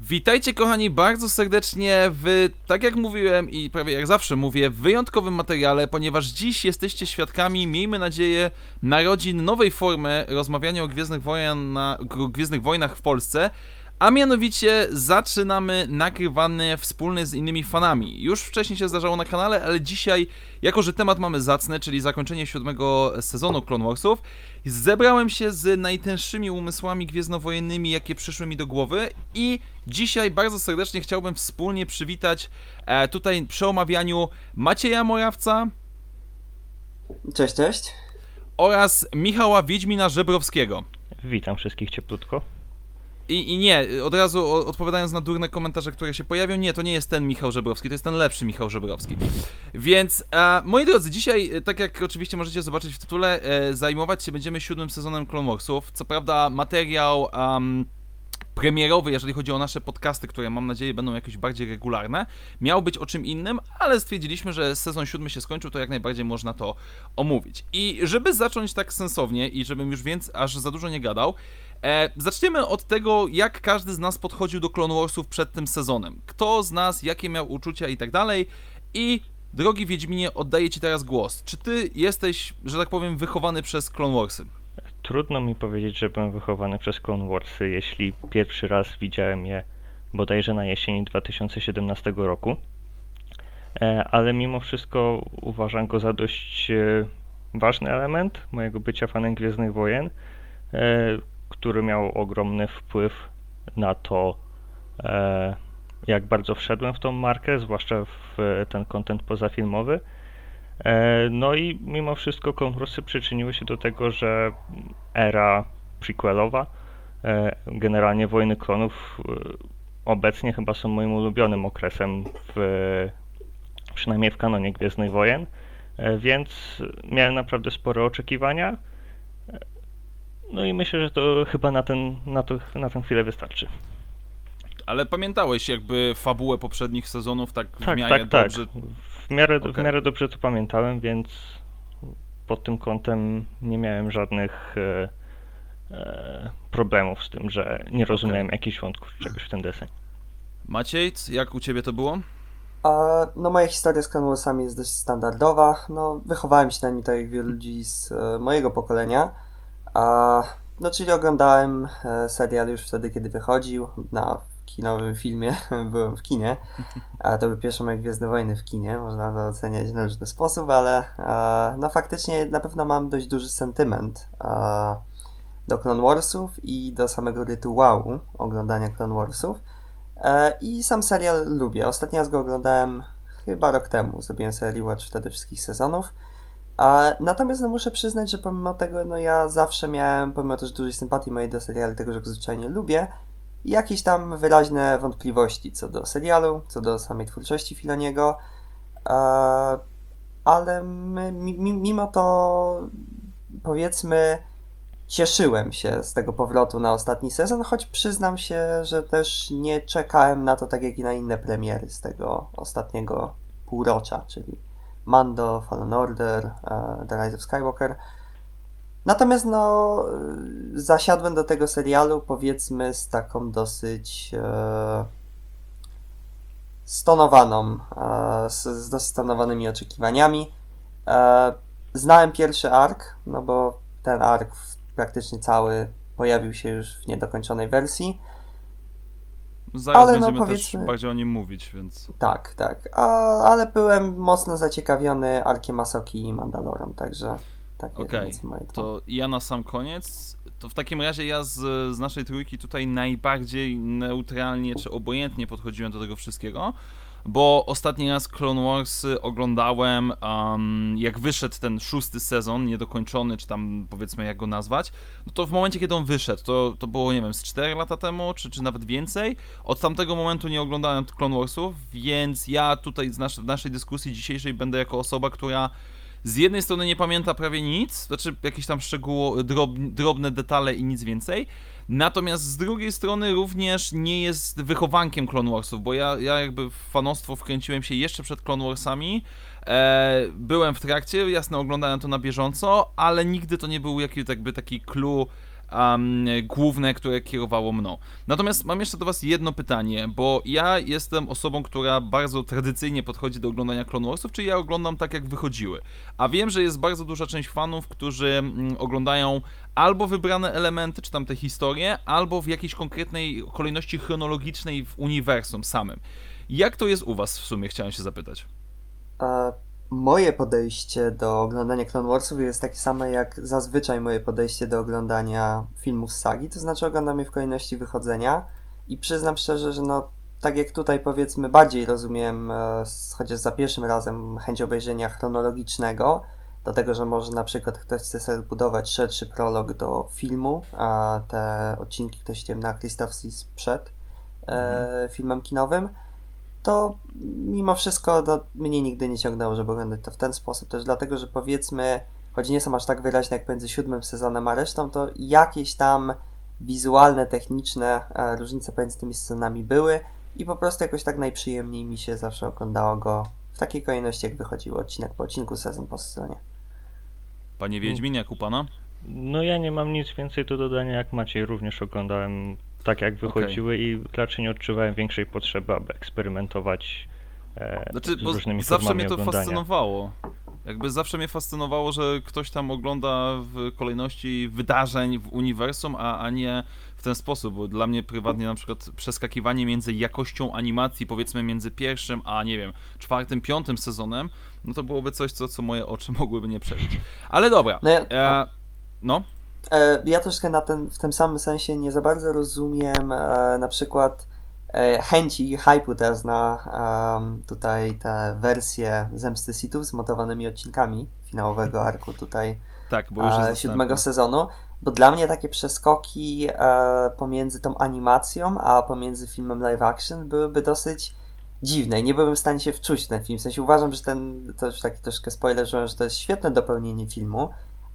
Witajcie kochani bardzo serdecznie w, tak jak mówiłem i prawie jak zawsze mówię, wyjątkowym materiale, ponieważ dziś jesteście świadkami, miejmy nadzieję, narodzin nowej formy rozmawiania o Gwiezdnych, Wojen na, o Gwiezdnych Wojnach w Polsce, a mianowicie zaczynamy nagrywany wspólny z innymi fanami. Już wcześniej się zdarzało na kanale, ale dzisiaj, jako że temat mamy zacny, czyli zakończenie siódmego sezonu Clone Warsów, zebrałem się z najtęższymi umysłami gwiezdnowojennymi, jakie przyszły mi do głowy i dzisiaj bardzo serdecznie chciałbym wspólnie przywitać e, tutaj przy omawianiu Macieja Morawca Cześć, cześć. oraz Michała Wiedźmina Żebrowskiego. Witam wszystkich cieplutko. I, I nie, od razu odpowiadając na durne komentarze, które się pojawią, nie, to nie jest ten Michał Żebrowski, to jest ten lepszy Michał Żebrowski. Więc, e, moi drodzy, dzisiaj, e, tak jak oczywiście możecie zobaczyć w tytule, e, zajmować się będziemy siódmym sezonem Clone Warsów. Co prawda materiał um, premierowy, jeżeli chodzi o nasze podcasty, które mam nadzieję będą jakoś bardziej regularne, miał być o czym innym, ale stwierdziliśmy, że sezon siódmy się skończył, to jak najbardziej można to omówić. I żeby zacząć tak sensownie i żebym już więc aż za dużo nie gadał, E, zaczniemy od tego, jak każdy z nas podchodził do Clone Warsów przed tym sezonem. Kto z nas, jakie miał uczucia i tak dalej. I drogi Wiedźminie, oddaję Ci teraz głos. Czy Ty jesteś, że tak powiem, wychowany przez Clone Warsy? Trudno mi powiedzieć, że byłem wychowany przez Clone Warsy, jeśli pierwszy raz widziałem je bodajże na jesieni 2017 roku. E, Ale mimo wszystko uważam go za dość e, ważny element mojego bycia fanem Gwiezdnych Wojen, e, który miał ogromny wpływ na to, e, jak bardzo wszedłem w tą markę, zwłaszcza w e, ten content pozafilmowy. E, No i mimo wszystko konkursy przyczyniły się do tego, że era prequelowa, generalnie Wojny Klonów obecnie chyba są moim ulubionym okresem w, przynajmniej w kanonie Gwiezdnych Wojen, więc miałem naprawdę spore oczekiwania. No i myślę, że to chyba na, ten, na, to, na tę chwilę wystarczy. Ale pamiętałeś jakby fabułę poprzednich sezonów tak w Tak, miarę tak, tak. dobrze? W miarę, w Okej. miarę dobrze to pamiętałem, więc pod tym kątem nie miałem żadnych e, e, problemów z tym, że nie rozumiałem jakichś wątków czy czegoś w ten deseń. Maciej, jak u Ciebie to było? A, no moja historia z Clone Warsami jest dość standardowa. No, wychowałem się na nim tak jak wielu ludzi z e, mojego pokolenia. A, no, czyli oglądałem e, serial już wtedy, kiedy wychodził. Na kinowym filmie byłem w kinie. A to były pierwsze moje Gwiezdne Wojny w kinie. Można to oceniać na różny sposób, ale e, no faktycznie na pewno mam dość duży sentyment e, do Clone Warsów i do samego rytuału oglądania Clone Warsów. E, I sam serial lubię. Ostatni raz go oglądałem chyba rok temu. Zrobiłem sobie rewatch wtedy wszystkich sezonów. A, natomiast no, muszę przyznać, że pomimo tego, no ja zawsze miałem, pomimo też dużej sympatii mojej do serialu, tego, że go zwyczajnie lubię, jakieś tam wyraźne wątpliwości co do serialu, co do samej twórczości Filoniego. E, ale my, mi, mi- mimo to powiedzmy cieszyłem się z tego powrotu na ostatni sezon, choć przyznam się, że też nie czekałem na to tak jak i na inne premiery z tego ostatniego półrocza, czyli Mando, Fallen Order, e, The Rise of Skywalker. Natomiast no, y, zasiadłem do tego serialu powiedzmy z taką dosyć e, stonowaną, e, z, z dosyć stonowanymi oczekiwaniami. E, znałem pierwszy ark, no bo ten ark praktycznie cały pojawił się już w niedokończonej wersji. Zaraz Ale no, będziemy powiedzmy- też bardziej o nim mówić, więc... Tak, tak. A, ale byłem mocno zaciekawiony Arkiem Masoki i Mandalorem, także takie moje dwa. To ja na sam koniec. To w takim razie ja z, z naszej trójki tutaj najbardziej neutralnie czy obojętnie podchodziłem do tego wszystkiego, bo ostatni raz Clone Wars oglądałem um, jak wyszedł ten szósty sezon, niedokończony, czy tam powiedzmy jak go nazwać, no to w momencie kiedy on wyszedł, to, to było nie wiem, z 4 lata temu, czy, czy nawet więcej, od tamtego momentu nie oglądałem Clone Warsów, więc ja tutaj z nasz, w naszej dyskusji dzisiejszej będę jako osoba, która z jednej strony nie pamięta prawie nic, znaczy jakieś tam szczegóło, drob, drobne detale i nic więcej, natomiast z drugiej strony również nie jest wychowankiem Clone Warsów, bo ja, ja jakby w fanostwo wkręciłem się jeszcze przed Clone Warsami, e, byłem w trakcie, jasne oglądałem to na bieżąco, ale nigdy to nie był jakiś jakby taki clue um, główne, które kierowało mną. Natomiast mam jeszcze do Was jedno pytanie, bo ja jestem osobą, która bardzo tradycyjnie podchodzi do oglądania Clone Warsów, czyli ja oglądam tak, jak wychodziły. A wiem, że jest bardzo duża część fanów, którzy mm, oglądają albo wybrane elementy, czy tam te historie, albo w jakiejś konkretnej kolejności chronologicznej w uniwersum samym. Jak to jest u Was w sumie, chciałem się zapytać. E, moje podejście do oglądania Clone Warsów jest takie same jak zazwyczaj moje podejście do oglądania filmów z sagi, to znaczy oglądam je w kolejności wychodzenia i przyznam szczerze, że no tak jak tutaj powiedzmy bardziej rozumiem, e, chociaż za pierwszym razem chęć obejrzenia chronologicznego, do tego, że może na przykład ktoś chce sobie budować szerszy prolog do filmu, a te odcinki ktoś ściemna Christophsis przed e, filmem kinowym, to mimo wszystko to mnie nigdy nie ciągnęło, żeby oglądać to w ten sposób, też dlatego, że powiedzmy, choć nie są aż tak wyraźne jak między siódmym sezonem a resztą, to jakieś tam wizualne, techniczne e, różnice pomiędzy tymi scenami były i po prostu jakoś tak najprzyjemniej mi się zawsze oglądało go w takiej kolejności, jak wychodziło odcinek po odcinku, sezon po sezonie. Panie Wiedźmin, jak u Pana? No ja nie mam nic więcej do dodania jak Maciej, również oglądałem tak jak wychodziły i raczej nie odczuwałem większej potrzeby, aby eksperymentować e, Znaczy, z bo różnymi zawsze mnie to oglądania. fascynowało. Jakby zawsze mnie fascynowało, że ktoś tam ogląda w kolejności wydarzeń w uniwersum, a, a nie w ten sposób, bo dla mnie prywatnie na przykład przeskakiwanie między jakością animacji, powiedzmy między pierwszym, a nie wiem, czwartym, piątym sezonem, no to byłoby coś, co, co moje oczy mogłyby nie przeżyć. Ale dobra, No ja, e, no, ja troszkę na ten, w tym samym sensie nie za bardzo rozumiem e, na przykład e, chęci i hype'u teraz na tutaj te wersje Zemsty Sithów z montowanymi odcinkami finałowego arku tutaj tak, bo już e, siódmego sezonu, bo dla mnie takie przeskoki e, pomiędzy tą animacją, a pomiędzy filmem live action byłyby dosyć dziwne i nie byłem w stanie się wczuć w ten film. W sensie uważam, że ten, to już taki troszkę spoiler, że to jest świetne dopełnienie filmu,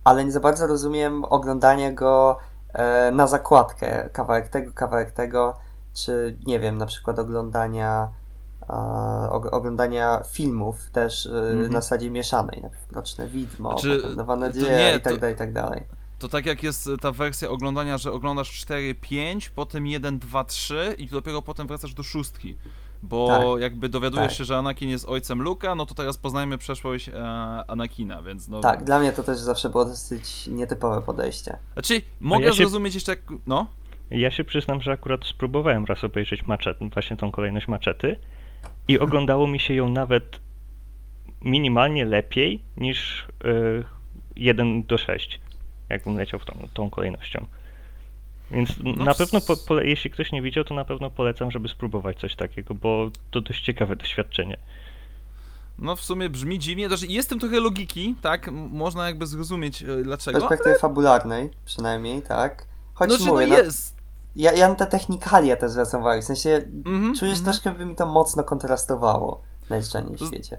ale nie za bardzo rozumiem oglądanie go e, na zakładkę, kawałek tego, kawałek tego, czy nie wiem, na przykład oglądania e, og- oglądania filmów też e, Mhm. na zasadzie mieszanej, na przykład Mroczne Widmo, Znaczy, Nowa Nadzieja nie, i tak to- dalej, i tak dalej. To tak jak jest ta wersja oglądania, że oglądasz 4, 5, potem 1, 2, 3 i dopiero potem wracasz do szóstki. Bo Tak. jakby dowiadujesz Tak. się, że Anakin jest ojcem Luka, no to teraz poznajmy przeszłość e, Anakina, więc no... Tak, dla mnie to też zawsze było dosyć nietypowe podejście. Znaczy, mogę ja się- zrozumieć jeszcze jak... No? Ja się przyznam, że akurat spróbowałem raz obejrzeć maczet, właśnie tą kolejność maczety i oglądało mi się ją nawet minimalnie lepiej niż y, 1 do 6, jakbym leciał w tą, tą kolejnością. Więc No na pewno, po, pole, jeśli ktoś nie widział, to na pewno polecam, żeby spróbować coś takiego, bo to dość ciekawe doświadczenie. No w sumie brzmi dziwnie, znaczy jest w tym trochę logiki, tak? Można jakby zrozumieć e, Z dlaczego. perspektywy fabularnej przynajmniej, tak. Choć No no mówię, no, jest. ja, ja na te technikalia też zwracam uwagę, w sensie Mhm, czujesz mhm. troszkę by mi to mocno kontrastowało najczęściej w świecie.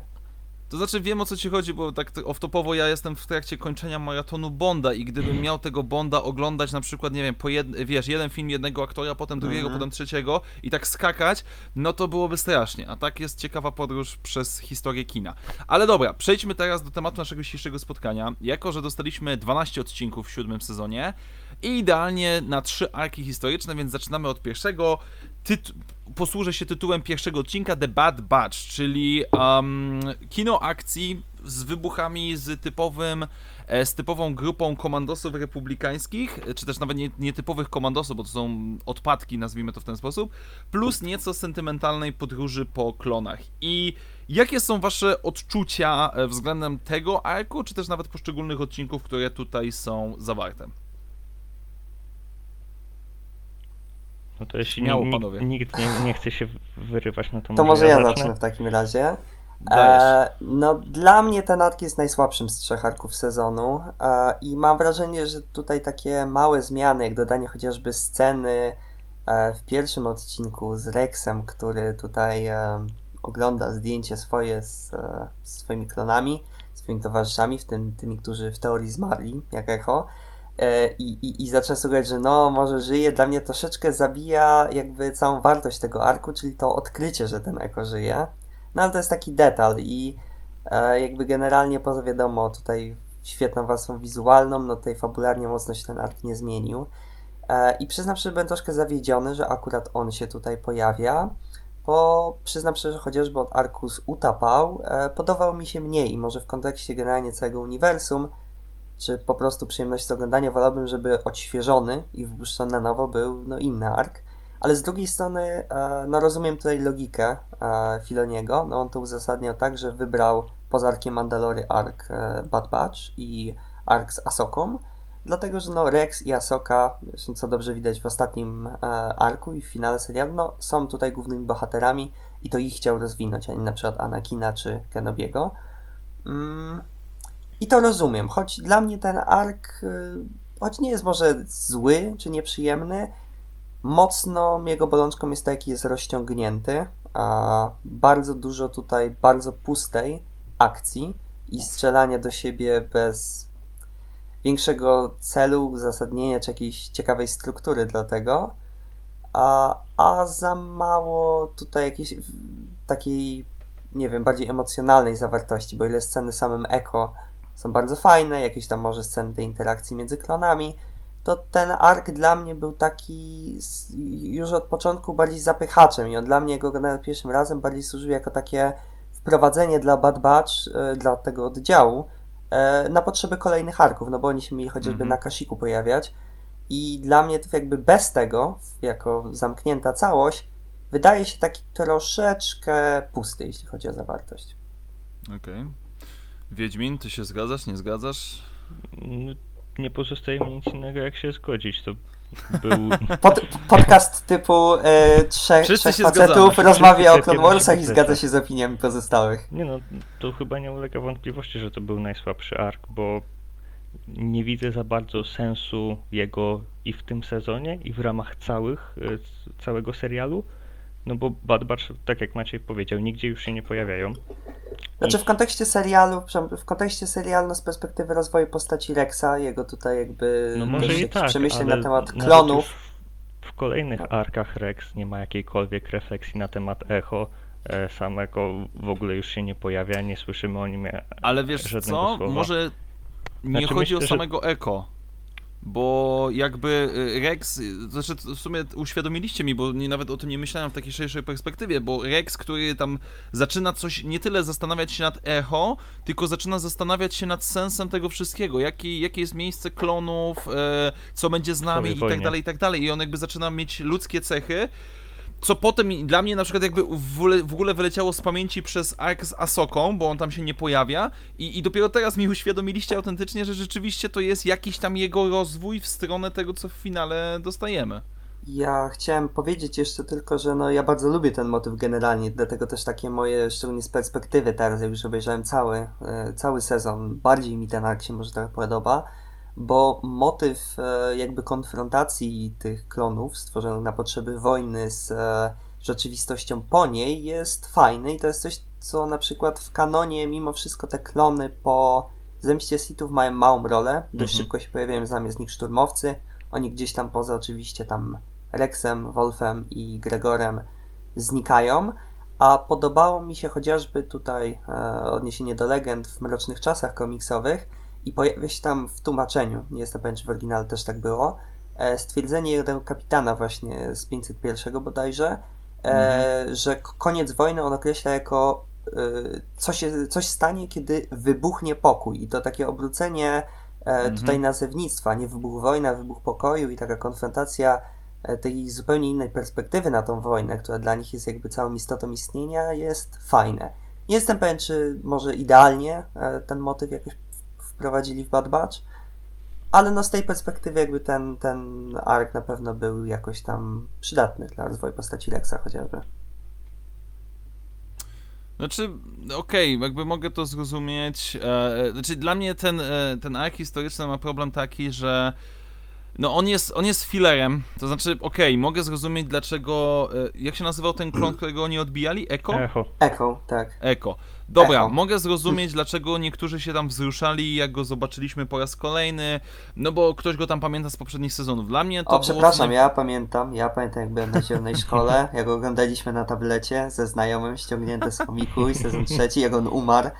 To znaczy wiem o co ci chodzi, bo tak off-topowo ja jestem w trakcie kończenia maratonu Bonda i gdybym miał tego Bonda oglądać na przykład, nie wiem, po jed... wiesz, jeden film jednego aktora, potem drugiego, Mhm. potem trzeciego i tak skakać, no to byłoby strasznie. A tak jest ciekawa podróż przez historię kina. Ale dobra, przejdźmy teraz do tematu naszego dzisiejszego spotkania. Jako, że dostaliśmy 12 odcinków w siódmym sezonie i idealnie na trzy arki historyczne, więc zaczynamy od pierwszego. Tytu- posłużę się tytułem pierwszego odcinka The Bad Batch, czyli um, kino akcji z wybuchami, z typowym, e, z typową grupą komandosów republikańskich, czy też nawet nie, nietypowych komandosów, bo to są odpadki, nazwijmy to w ten sposób, plus nieco sentymentalnej podróży po klonach. I jakie są wasze odczucia e, względem tego arku, czy też nawet poszczególnych odcinków, które tutaj są zawarte? No to jeśli Śmiało, ni- panowie. nikt nie, nie chce się wyrywać, no to, To może ja zacznę. zacznę w takim razie. E, no, dla mnie ten ark jest najsłabszym z trzech arków sezonu e, i mam wrażenie, że tutaj takie małe zmiany, jak dodanie chociażby sceny e, w pierwszym odcinku z Rexem, który tutaj e, ogląda zdjęcie swoje z, e, z swoimi klonami, swoimi towarzyszami, w tym tymi, którzy w teorii zmarli, jak Echo, e, i, i, i zaczyna sugerować, że no, może żyje, dla mnie troszeczkę zabija jakby całą wartość tego arku, czyli to odkrycie, że ten Echo żyje. No ale to jest taki detal i e, jakby generalnie poza wiadomo, tutaj świetną warstwą wizualną, no tutaj fabularnie mocno się ten ark nie zmienił. E, I przyznam szczerze, byłem troszkę zawiedziony, że akurat on się tutaj pojawia, bo przyznam szczerze, że chociażby od Arkus Utapał e, podobał mi się mniej i może w kontekście generalnie całego uniwersum, czy po prostu przyjemności oglądania, wolałbym, żeby odświeżony i wypuszczony na nowo był no, inny ark. Ale z drugiej strony, e, no rozumiem tutaj logikę e, Filoniego, no on to uzasadniał tak, że wybrał poza arkiem Mandalory ark e, Bad Batch i ark z Asoką, dlatego że no Rex i Asoka, co dobrze widać w ostatnim arku i w finale serialu, no są tutaj głównymi bohaterami i to ich chciał rozwinąć, a nie na przykład Anakina czy Kenobiego. Mm, I to rozumiem, choć dla mnie ten ark, y, choć nie jest może zły czy nieprzyjemny, mocno jego bolączką jest to, jaki jest rozciągnięty, a bardzo dużo tutaj bardzo pustej akcji i strzelania do siebie bez większego celu, uzasadnienia czy jakiejś ciekawej struktury dla tego, a, a za mało tutaj jakiejś takiej, nie wiem, bardziej emocjonalnej zawartości, bo ile sceny samym Echo są bardzo fajne, jakieś tam może sceny tej interakcji między klonami, to ten ark dla mnie był taki już od początku bardziej zapychaczem i on dla mnie go oglądałem pierwszym razem bardziej służył jako takie wprowadzenie dla Bad Batch, e, dla tego oddziału, e, na potrzeby kolejnych arków, no bo oni się mieli chociażby Mhm. na Kashiku pojawiać i dla mnie to jakby bez tego, jako zamknięta całość, wydaje się taki troszeczkę pusty, jeśli chodzi o zawartość. Okej. Wiedźmin, ty się zgadzasz, nie zgadzasz? No, Nie pozostaje mi nic innego jak się zgodzić. To był Pod, podcast typu e, trzech, trzech facetów zgadzamy. rozmawia o Wszyscy Clone cierpią Warsach i zgadza się z opiniami pozostałych. Nie no, to chyba nie ulega wątpliwości, że to był najsłabszy ark, bo nie widzę za bardzo sensu jego i w tym sezonie, i w ramach całych, e, całego serialu. No bo Bad Batch, tak jak Maciej powiedział, nigdzie już się nie pojawiają. Znaczy w kontekście serialu, w kontekście serialu z perspektywy rozwoju postaci Rexa, jego tutaj jakby No może i tak, przemyśleń ale na temat klonów. W kolejnych arkach Rex nie ma jakiejkolwiek refleksji na temat Echo. e, Samego w ogóle już się nie pojawia, nie słyszymy o nim e, Ale wiesz co, słowa. może nie Znaczy, chodzi o myślę, że- samego Eko. Bo jakby y, Rex, y, znaczy w sumie uświadomiliście mi, bo nie, nawet o tym nie myślałem w takiej szerszej perspektywie, bo Rex, który tam zaczyna coś nie tyle zastanawiać się nad echo, tylko zaczyna zastanawiać się nad sensem tego wszystkiego, jaki, jakie jest miejsce klonów, e, co będzie z nami i tak dalej, i tak dalej. I on jakby zaczyna mieć ludzkie cechy, co potem dla mnie na przykład jakby w ogóle, wyleciało z pamięci przez ark z Asoką, bo on tam się nie pojawia i, i dopiero teraz mi uświadomiliście autentycznie, że rzeczywiście to jest jakiś tam jego rozwój w stronę tego, co w finale dostajemy. Ja chciałem powiedzieć jeszcze tylko, że no ja bardzo lubię ten motyw generalnie, dlatego też takie moje, szczególnie z perspektywy teraz, jak już obejrzałem cały, e, cały sezon, bardziej mi ten ark się może trochę podoba, bo motyw e, jakby konfrontacji tych klonów stworzonych na potrzeby wojny z e, rzeczywistością po niej jest fajny i to jest coś, co na przykład w kanonie mimo wszystko te klony po Zemście Sithów mają małą rolę, dość Mhm. szybko się pojawiają zamiast nich szturmowcy, oni gdzieś tam poza oczywiście tam Rexem, Wolfem i Gregorem znikają, a podobało mi się chociażby tutaj e, odniesienie do legend w Mrocznych Czasach komiksowych i pojawia się tam w tłumaczeniu, nie jestem pewien czy w oryginale też tak było, e, stwierdzenie jednego kapitana właśnie z 501 bodajże, e, że k- koniec wojny on określa jako e, co się, coś stanie, kiedy wybuchnie pokój i to takie obrócenie Mhm. tutaj nazewnictwa, nie wybuch wojny, a wybuch pokoju i taka konfrontacja tej zupełnie innej perspektywy na tą wojnę, która dla nich jest jakby całą istotą istnienia, jest fajne. Nie jestem pewien, czy może idealnie ten motyw jakoś wprowadzili w Bad Batch, ale no z tej perspektywy jakby ten, ten ark na pewno był jakoś tam przydatny dla rozwoju postaci Rexa chociażby. Znaczy, okej, jakby mogę to zrozumieć. E, znaczy, dla mnie ten, e, ten ark historyczny ma problem taki, że No on jest, on jest fillerem, to znaczy, okej, mogę zrozumieć dlaczego, e, jak się nazywał ten klon, którego oni odbijali? Eko? Echo. Echo, tak. Eko. Dobra, Echo. mogę zrozumieć, dlaczego niektórzy się tam wzruszali, jak go zobaczyliśmy po raz kolejny, no bo ktoś go tam pamięta z poprzednich sezonów. Dla mnie to O, było przepraszam, ja pamiętam, ja pamiętam jak byłem na zielonej szkole, jak oglądaliśmy na tablecie ze znajomym ściągnięte z komiku i sezon trzeci, jak on umarł.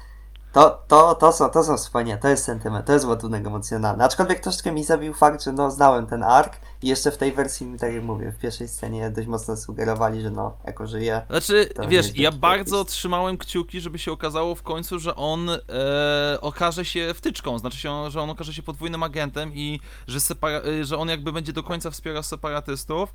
To, to, to, są, to są wspaniałe, to jest sentyment, to jest ładunek emocjonalny. Aczkolwiek troszeczkę mi zabił fakt, że no znałem ten ark i jeszcze w tej wersji, mi, tak jak mówię, w pierwszej scenie dość mocno sugerowali, że no, jako żyje. Znaczy, wiesz, jest ja bardzo popis. trzymałem kciuki, żeby się okazało w końcu, że on e, okaże się wtyczką, znaczy się, że on okaże się podwójnym agentem i że, separa- e, że on jakby będzie do końca wspierał separatystów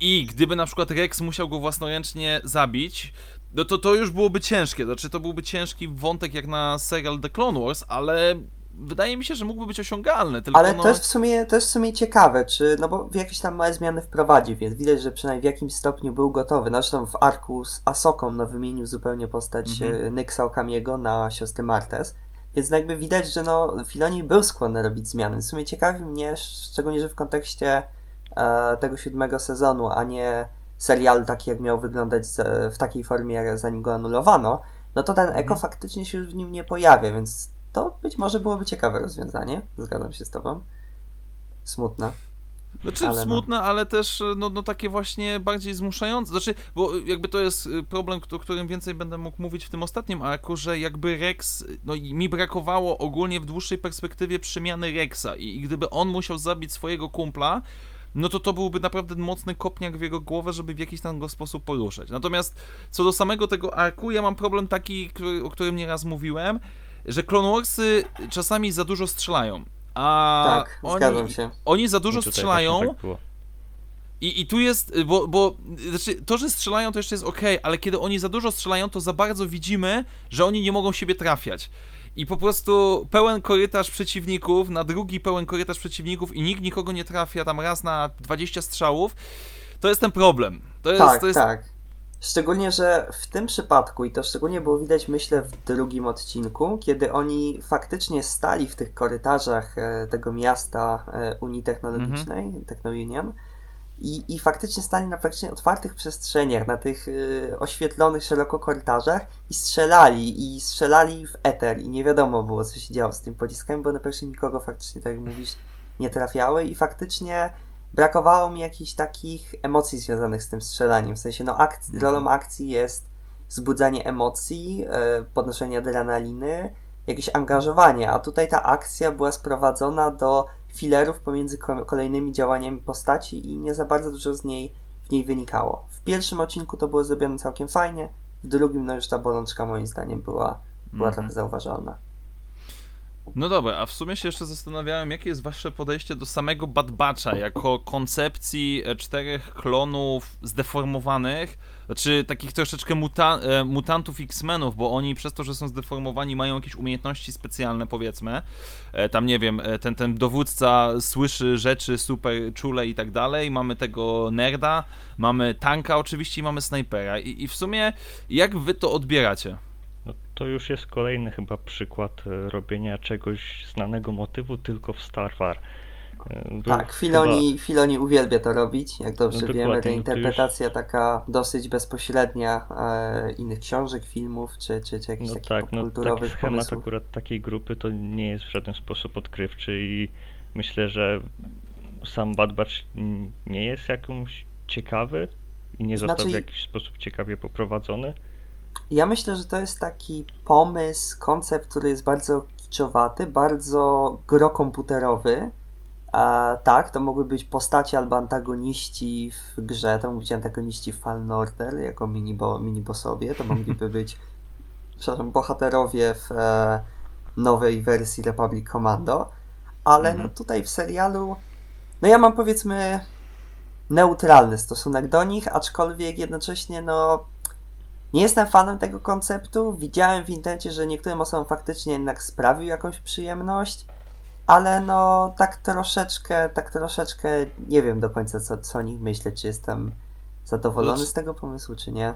i gdyby na przykład Rex musiał go własnoręcznie zabić, no to to już byłoby ciężkie, znaczy to byłby ciężki wątek jak na serial The Clone Wars, ale wydaje mi się, że mógłby być osiągalny, tylko Ale no... to jest w sumie, to jest w sumie ciekawe, czy, no bo jakieś tam małe zmiany wprowadził, więc widać, że przynajmniej w jakimś stopniu był gotowy. No Zresztą w arku z Asoką no, wymienił zupełnie postać Mhm. mhm. Nyxa Okamiego na siostrę Martes. Więc no jakby widać, że no Filoni był skłonny robić zmiany. W sumie ciekawi mnie, szczególnie, że w kontekście e, tego siódmego sezonu, a nie serialu taki, jak miał wyglądać w takiej formie, jak- zanim go anulowano, no to ten Eko Mhm. faktycznie się już w nim nie pojawia, więc to być może byłoby ciekawe rozwiązanie. Zgadzam się z tobą. Smutne. Znaczy Ale no. smutne, ale też no, no takie właśnie bardziej zmuszające. Znaczy, bo jakby to jest y, problem, o którym więcej będę mógł mówić w tym ostatnim arku, że jakby Rex, no i mi brakowało ogólnie w dłuższej perspektywie przemiany Rexa i, i gdyby on musiał zabić swojego kumpla, no to to byłby naprawdę mocny kopniak w jego głowę, żeby w jakiś tam go sposób poruszać. Natomiast co do samego tego arku, ja mam problem taki, który, o którym nieraz mówiłem, że Clone Warsy czasami za dużo strzelają. A tak, oni, zgadzam się. oni za dużo strzelają, Tak i, I tu jest, bo, bo znaczy, to, że strzelają, to jeszcze jest ok, ale kiedy oni za dużo strzelają, to za bardzo widzimy, że oni nie mogą siebie trafiać. I po prostu pełen korytarz przeciwników, na drugi pełen korytarz przeciwników i nikt nikogo nie trafia tam raz na 20 strzałów, to jest ten problem. To jest, tak, to jest tak. Szczególnie, że w tym przypadku, i to szczególnie było widać, myślę, w drugim odcinku, kiedy oni faktycznie stali w tych korytarzach e, tego miasta e, Unii Technologicznej, Mhm. Techno-Union, i, i faktycznie stali na praktycznie otwartych przestrzeniach, na tych e, oświetlonych szeroko korytarzach i strzelali, i strzelali w eter, i nie wiadomo było, co się działo z tym pociskami, bo na pewno nikogo faktycznie, tak jak mówisz, nie trafiały i faktycznie brakowało mi jakichś takich emocji związanych z tym strzelaniem. W sensie, no, akc- Mhm. rolą akcji jest wzbudzanie emocji, e, podnoszenie adrenaliny, jakieś angażowanie, a tutaj ta akcja była sprowadzona do filerów pomiędzy ko- kolejnymi działaniami postaci i nie za bardzo dużo z niej w niej wynikało. W pierwszym odcinku to było zrobione całkiem fajnie, w drugim, no już ta bolączka moim zdaniem była, była Mhm. trochę zauważalna. No dobra, a w sumie się jeszcze zastanawiałem, jakie jest wasze podejście do samego Bad Batcha jako koncepcji czterech klonów zdeformowanych, znaczy takich troszeczkę muta e, mutantów X-Menów, bo oni przez to, że są zdeformowani mają jakieś umiejętności specjalne powiedzmy. E, Tam nie wiem, e, ten, ten dowódca słyszy rzeczy super czule i tak dalej, mamy tego nerda, mamy tanka oczywiście i mamy snajpera i, i w sumie jak wy to odbieracie? To już jest kolejny chyba przykład e, robienia czegoś znanego motywu tylko w Star Wars. E, Tak, Filoni, Filoni uwielbia to robić, jak dobrze No wiemy. Ta no interpretacja taka dosyć bezpośrednia e, innych książek, filmów, czy, czy, czy jakichś No takich tak, no taki schemat pomysłów. akurat takiej grupy to nie jest w żaden sposób odkrywczy i myślę, że sam Bad Batch nie jest jakąś ciekawy i nie został w Znaczy- jakiś sposób ciekawie poprowadzony. Ja myślę, że to jest taki pomysł, koncept, który jest bardzo kiczowaty, bardzo grokomputerowy. A tak, to mogły być postacie albo antagoniści w grze, to mogły być antagoniści w Fallen Order jako mini-bo, mini-bossowie, to mogliby być, przepraszam, bohaterowie w e, nowej wersji Republic Commando, ale no Mhm. tutaj w serialu, no ja mam powiedzmy neutralny stosunek do nich, aczkolwiek jednocześnie no nie jestem fanem tego konceptu. Widziałem w internecie, że niektórym osobom faktycznie jednak sprawił jakąś przyjemność, ale no tak troszeczkę, tak troszeczkę nie wiem do końca co, co o nich myśleć, czy jestem zadowolony Znaczy- z tego pomysłu, czy nie.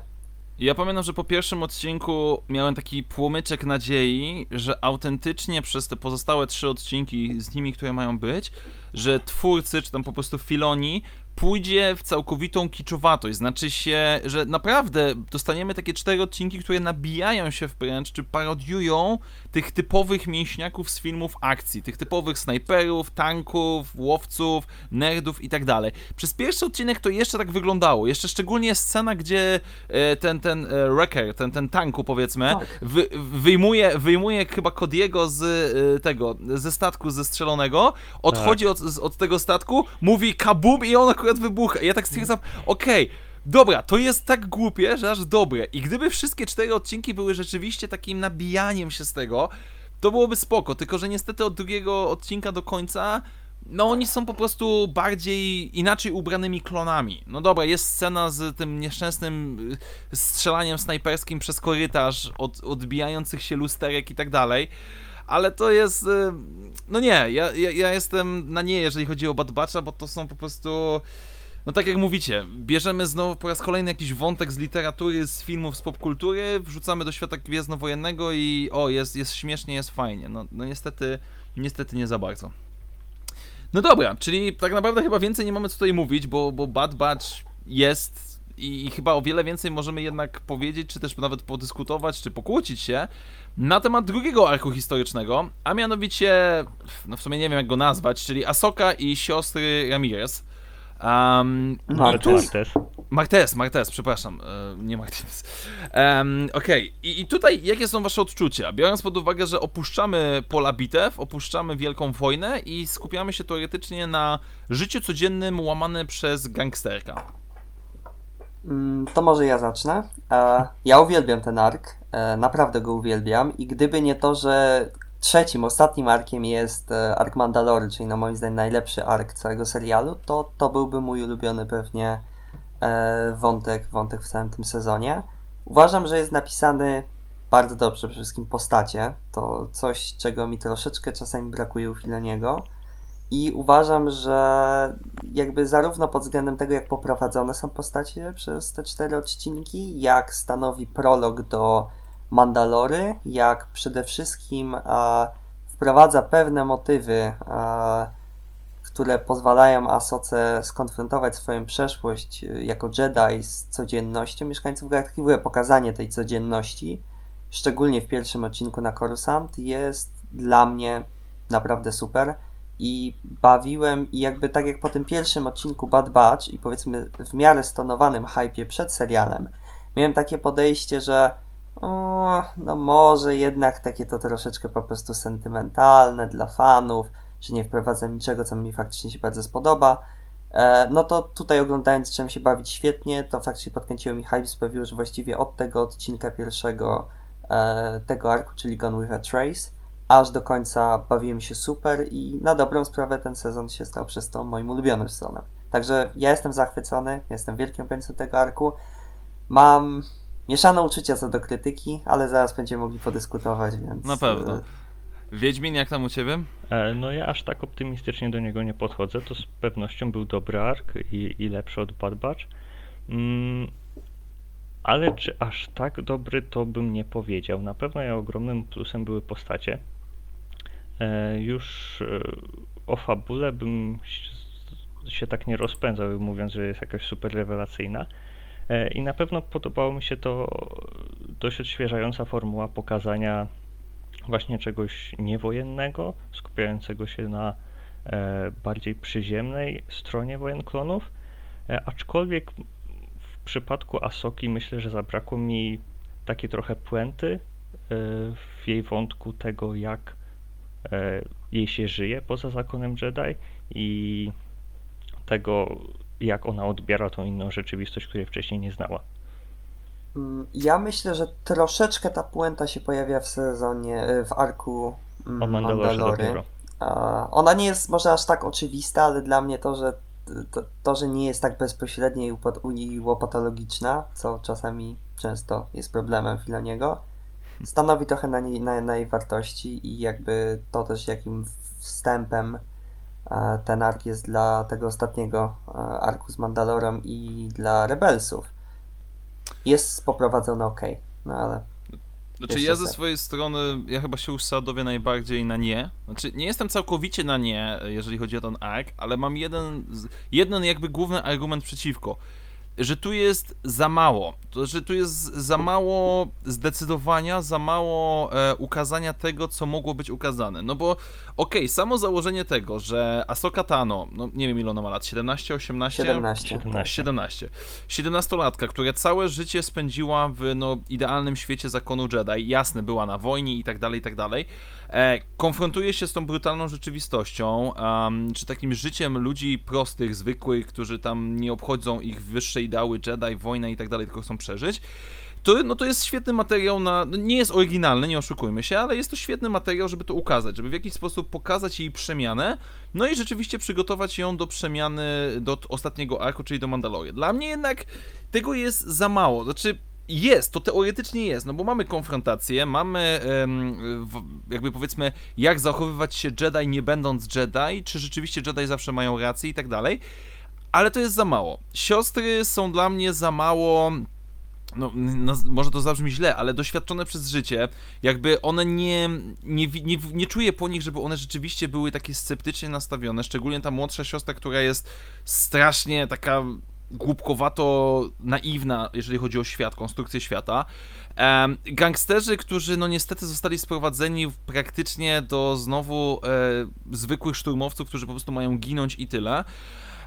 Ja pamiętam, że po pierwszym odcinku miałem taki płomyczek nadziei, że autentycznie przez te pozostałe trzy odcinki z nimi, które mają być, że twórcy, czy tam po prostu Filoni, pójdzie w całkowitą kiczowatość. Znaczy się, że naprawdę dostaniemy takie cztery odcinki, które nabijają się wręcz, czy parodiują tych typowych mięśniaków z filmów akcji, tych typowych snajperów, tanków, łowców, nerdów i tak dalej. Przez pierwszy odcinek to jeszcze tak wyglądało. Jeszcze szczególnie scena, gdzie e, ten, ten e, wrecker, ten, ten tanku powiedzmy, Tak. wy, wyjmuje, wyjmuje chyba Kodiego z e, tego, ze statku zestrzelonego, odchodzi od, z- od tego statku, mówi kabum i on akurat wybucha. Ja tak stwierdzam, okej, Dobra, to jest tak głupie, że aż dobre. I gdyby wszystkie cztery odcinki były rzeczywiście takim nabijaniem się z tego, to byłoby spoko. Tylko, że niestety od drugiego odcinka do końca, no oni są po prostu bardziej inaczej ubranymi klonami. No dobra, jest scena z tym nieszczęsnym y, strzelaniem snajperskim przez korytarz, od, odbijających się lusterek i tak dalej. Ale to jest. y, No nie, ja, ja, ja jestem na nie, jeżeli chodzi o Bad bo to są po prostu. No tak jak mówicie, bierzemy znowu po raz kolejny jakiś wątek z literatury, z filmów, z popkultury, wrzucamy do świata gwiezdnowojennego i o, jest, jest śmiesznie, jest fajnie. No, no niestety, niestety nie za bardzo. No dobra, czyli tak naprawdę chyba więcej nie mamy co tutaj mówić, bo, bo Bad Batch jest i, i chyba o wiele więcej możemy jednak powiedzieć, czy też nawet podyskutować, czy pokłócić się na temat drugiego arku historycznego, a mianowicie, no w sumie nie wiem jak go nazwać, czyli Asoka i siostry Ramirez. Um, to Martes. Martes, Martes, przepraszam, e, nie Martinez. Um, Okej, I, i tutaj jakie są wasze odczucia? Biorąc pod uwagę, że opuszczamy pola bitew, opuszczamy wielką wojnę i skupiamy się teoretycznie na życiu codziennym łamane przez gangsterka. Mm, To może ja zacznę. E, Ja uwielbiam ten ark, naprawdę go uwielbiam i gdyby nie to, że trzecim, ostatnim arkiem jest e, ark Mandalory, czyli no moim zdaniem najlepszy ark całego serialu, to to byłby mój ulubiony pewnie e, wątek, wątek w całym tym sezonie. Uważam, że jest napisany bardzo dobrze, przede wszystkim postacie. To coś, czego mi troszeczkę czasami brakuje u Filoniego. I uważam, że jakby zarówno pod względem tego, jak poprowadzone są postacie przez te cztery odcinki, jak stanowi prolog do Mandalory, jak przede wszystkim a, wprowadza pewne motywy, które pozwalają Asoce skonfrontować swoją przeszłość y, jako Jedi z codziennością mieszkańców galaktyki. W ogóle pokazanie tej codzienności, szczególnie w pierwszym odcinku na Coruscant, jest dla mnie naprawdę super i bawiłem i jakby tak jak po tym pierwszym odcinku Bad Batch i powiedzmy w miarę stonowanym hypie przed serialem, miałem takie podejście, że o, no może jednak takie to troszeczkę po prostu sentymentalne dla fanów, że nie wprowadza niczego, co mi faktycznie się bardzo spodoba. E, no to tutaj oglądając zacząłem się bawić świetnie, to faktycznie podkręciło mi hype, sprawiło, że właściwie od tego odcinka pierwszego e, tego arku, czyli Gone with a Trace, aż do końca bawiłem się super i na dobrą sprawę ten sezon się stał przez to moim ulubionym sezonem. Także ja jestem zachwycony, jestem wielkim obrońcą tego arku. Mam mieszane uczucia co do krytyki, ale zaraz będziemy mogli podyskutować, więc... Na pewno. e, Wiedźmin, jak tam u ciebie? E, No ja aż tak optymistycznie do niego nie podchodzę. To z pewnością był dobry ark i, i lepszy od Bad Batch. Mm, ale czy aż tak dobry, to bym nie powiedział. Na pewno ja ogromnym plusem były postacie. E, Już e, o fabule bym ś- się tak nie rozpędzał, mówiąc, że jest jakaś super rewelacyjna. E, I na pewno podobało mi się to dość odświeżająca formuła pokazania właśnie czegoś niewojennego, skupiającego się na e, bardziej przyziemnej stronie wojen klonów. E, aczkolwiek w przypadku Asoki myślę, że zabrakło mi takiej trochę puenty w jej wątku tego, jak jej się żyje poza zakonem Jedi i tego, jak ona odbiera tą inną rzeczywistość, której wcześniej nie znała. Mm, Ja myślę, że troszeczkę ta puenta się pojawia w sezonie, e, w arku mm, O Mandalorze Mandalory. Ona nie jest może aż tak oczywista, ale dla mnie to, że to, to że nie jest tak bezpośrednia i łopatologiczna, co czasami często jest problemem Filoniego, stanowi trochę na, niej, na, na jej wartości i jakby to też jakim wstępem ten ark jest dla tego ostatniego e, arku z Mandalorem i dla Rebelsów. jest poprowadzone ok. No ale Znaczy ja ze swojej strony, ja chyba się usadowię najbardziej na nie. Znaczy nie jestem całkowicie na nie, jeżeli chodzi o ten ark, ale mam jeden, jeden jakby główny argument przeciwko. Że tu jest za mało. To znaczy tu jest za mało zdecydowania, za mało e, ukazania tego, co mogło być ukazane. No bo okej, samo założenie tego, że Ahsoka Tano, no nie wiem ile ona ma lat, 17, 18? 17. 17. 17. 17-latka, która całe życie spędziła w no, idealnym świecie zakonu Jedi, jasne, była na wojnie i tak dalej, i tak dalej, e, konfrontuje się z tą brutalną rzeczywistością, em, czy takim życiem ludzi prostych, zwykłych, którzy tam nie obchodzą ich wyższe ideały Jedi, wojna i tak dalej, tylko chcą przeżyć. To, no to jest świetny materiał na. no Nie jest oryginalny, nie oszukujmy się, ale jest to świetny materiał, żeby to ukazać, żeby w jakiś sposób pokazać jej przemianę, no i rzeczywiście przygotować ją do przemiany do ostatniego arku, czyli do Mandalorian. Dla mnie jednak tego jest za mało. Znaczy, jest, to teoretycznie jest, no bo mamy konfrontację, mamy jakby powiedzmy, jak zachowywać się Jedi nie będąc Jedi, czy rzeczywiście Jedi zawsze mają rację i tak dalej, ale to jest za mało. Siostry są dla mnie za mało no, no, może to zabrzmi źle, ale doświadczone przez życie, jakby one nie, nie, nie, nie czuję po nich, żeby one rzeczywiście były takie sceptycznie nastawione, szczególnie ta młodsza siostra, która jest strasznie taka głupkowato naiwna, jeżeli chodzi o świat, konstrukcję świata. Em, gangsterzy, którzy no niestety zostali sprowadzeni praktycznie do znowu e, zwykłych szturmowców, którzy po prostu mają ginąć i tyle.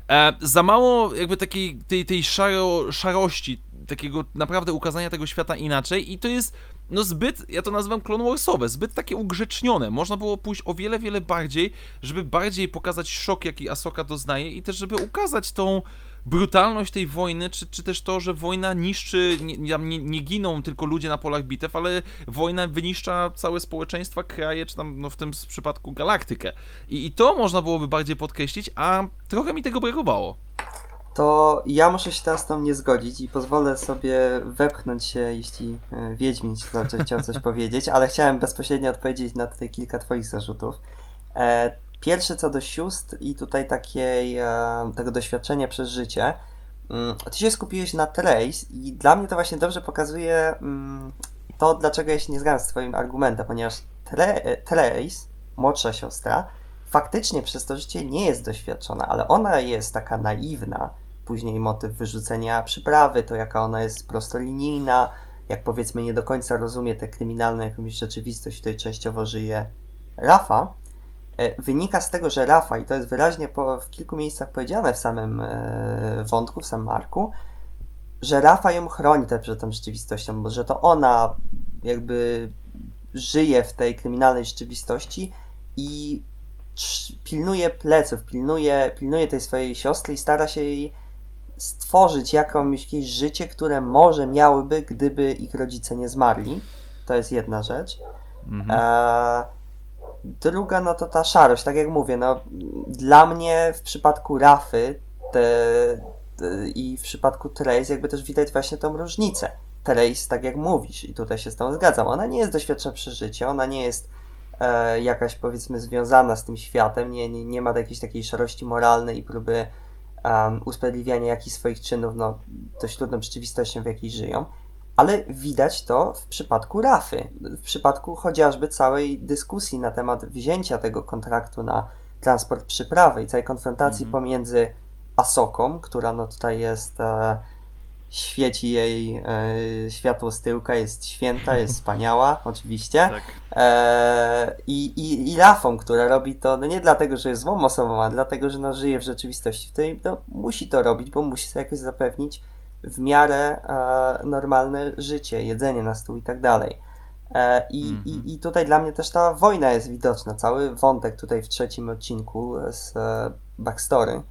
E, za mało jakby takiej tej, tej szaro, szarości, takiego naprawdę ukazania tego świata inaczej i to jest no zbyt, ja to nazywam Clone Warsowe, zbyt takie ugrzecznione. Można było pójść o wiele, wiele bardziej, żeby bardziej pokazać szok, jaki Asoka doznaje i też żeby ukazać tą brutalność tej wojny, czy, czy też to, że wojna niszczy, nie, nie, nie giną tylko ludzie na polach bitew, ale wojna wyniszcza całe społeczeństwa, kraje, czy tam no w tym przypadku galaktykę. I, I to można byłoby bardziej podkreślić, a trochę mi tego brakowało. To ja muszę się teraz z tą nie zgodzić i pozwolę sobie wepchnąć się, jeśli e, Wiedźmin chciał coś powiedzieć, ale chciałem bezpośrednio odpowiedzieć na tutaj kilka Twoich zarzutów. E, Pierwsze co do sióstr i tutaj takiej, e, tego doświadczenia przez życie, mm, ty się skupiłeś na Trace i dla mnie to właśnie dobrze pokazuje mm, to, dlaczego ja się nie zgadzam z Twoim argumentem, ponieważ Trace, młodsza siostra, faktycznie przez to życie nie jest doświadczona, ale ona jest taka naiwna, później motyw wyrzucenia przyprawy, to jaka ona jest prostolinijna, jak powiedzmy nie do końca rozumie tę kryminalną jakąś rzeczywistość, w której częściowo żyje Rafa, e, wynika z tego, że Rafa, i to jest wyraźnie po, w kilku miejscach powiedziane w samym e, wątku, w samym Marku, że Rafa ją chroni też przed tą rzeczywistością, bo że to ona jakby żyje w tej kryminalnej rzeczywistości i pilnuje pleców, pilnuje, pilnuje tej swojej siostry i stara się jej stworzyć jakąś, jakieś życie, które może miałyby, gdyby ich rodzice nie zmarli. To jest jedna rzecz. Mhm. E, druga, no to ta szarość, tak jak mówię, no dla mnie w przypadku Rafy te, te, i w przypadku Trace jakby też widać właśnie tą różnicę. Trace, tak jak mówisz, i tutaj się z tą zgadzam, ona nie jest doświadczona przez życie, ona nie jest e, jakaś powiedzmy związana z tym światem, nie, nie, nie ma jakiejś takiej szarości moralnej i próby um, usprawiedliwiania jakichś swoich czynów, no dość trudną rzeczywistością, w jakiej żyją ale widać to w przypadku Rafy. W przypadku chociażby całej dyskusji na temat wzięcia tego kontraktu na transport przyprawy i całej konfrontacji Mhm. pomiędzy Asoką, która no tutaj jest, e, świeci jej e, światło z tyłka, jest święta, jest wspaniała, oczywiście. Tak. E, i, i, I Rafą, która robi to no nie dlatego, że jest złą osobą, a dlatego, że no, żyje w rzeczywistości, w której no, musi to robić, bo musi sobie jakoś zapewnić w miarę e, normalne życie, jedzenie na stół i tak dalej. E, i, Mhm. i, I tutaj dla mnie też ta wojna jest widoczna. Cały wątek tutaj w trzecim odcinku z e, backstory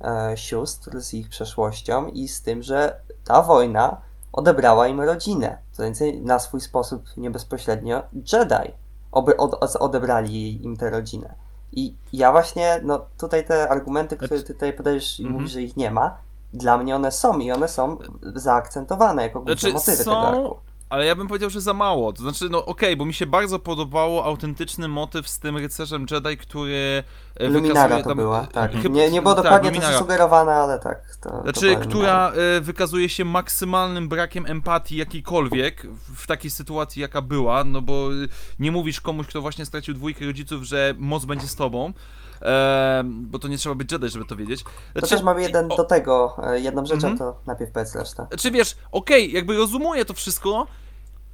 e, sióstr, z ich przeszłością i z tym, że ta wojna odebrała im rodzinę. Co więcej, na swój sposób nie bezpośrednio Jedi oby, od, od, odebrali im tę rodzinę. I ja właśnie, no tutaj te argumenty, które ty tutaj podajesz i Mhm. mówisz, że ich nie ma, dla mnie one są i one są zaakcentowane jako główne Znaczy, motywy są- tego arku. Ale ja bym powiedział, że za mało. To znaczy, no okej, bo mi się bardzo podobało autentyczny motyw z tym rycerzem Jedi, który e, Luminara wykazuje to tam- była, e, tak. chyba- Nie, nie było tak, dokładnie to Luminara. zasugerowane, ale tak. To, to Znaczy, Luminara. która e, wykazuje się maksymalnym brakiem empatii jakiejkolwiek w, takiej sytuacji, jaka była, no bo nie mówisz komuś, kto właśnie stracił dwójkę rodziców, że moc będzie z tobą, bo to nie trzeba być Jedi, żeby to wiedzieć. To Znaczy, też mamy jeden o- do tego, e, jedną rzecz, Mhm. a to najpierw powiedz resztę. Czy wiesz, okej, jakby rozumuję to wszystko,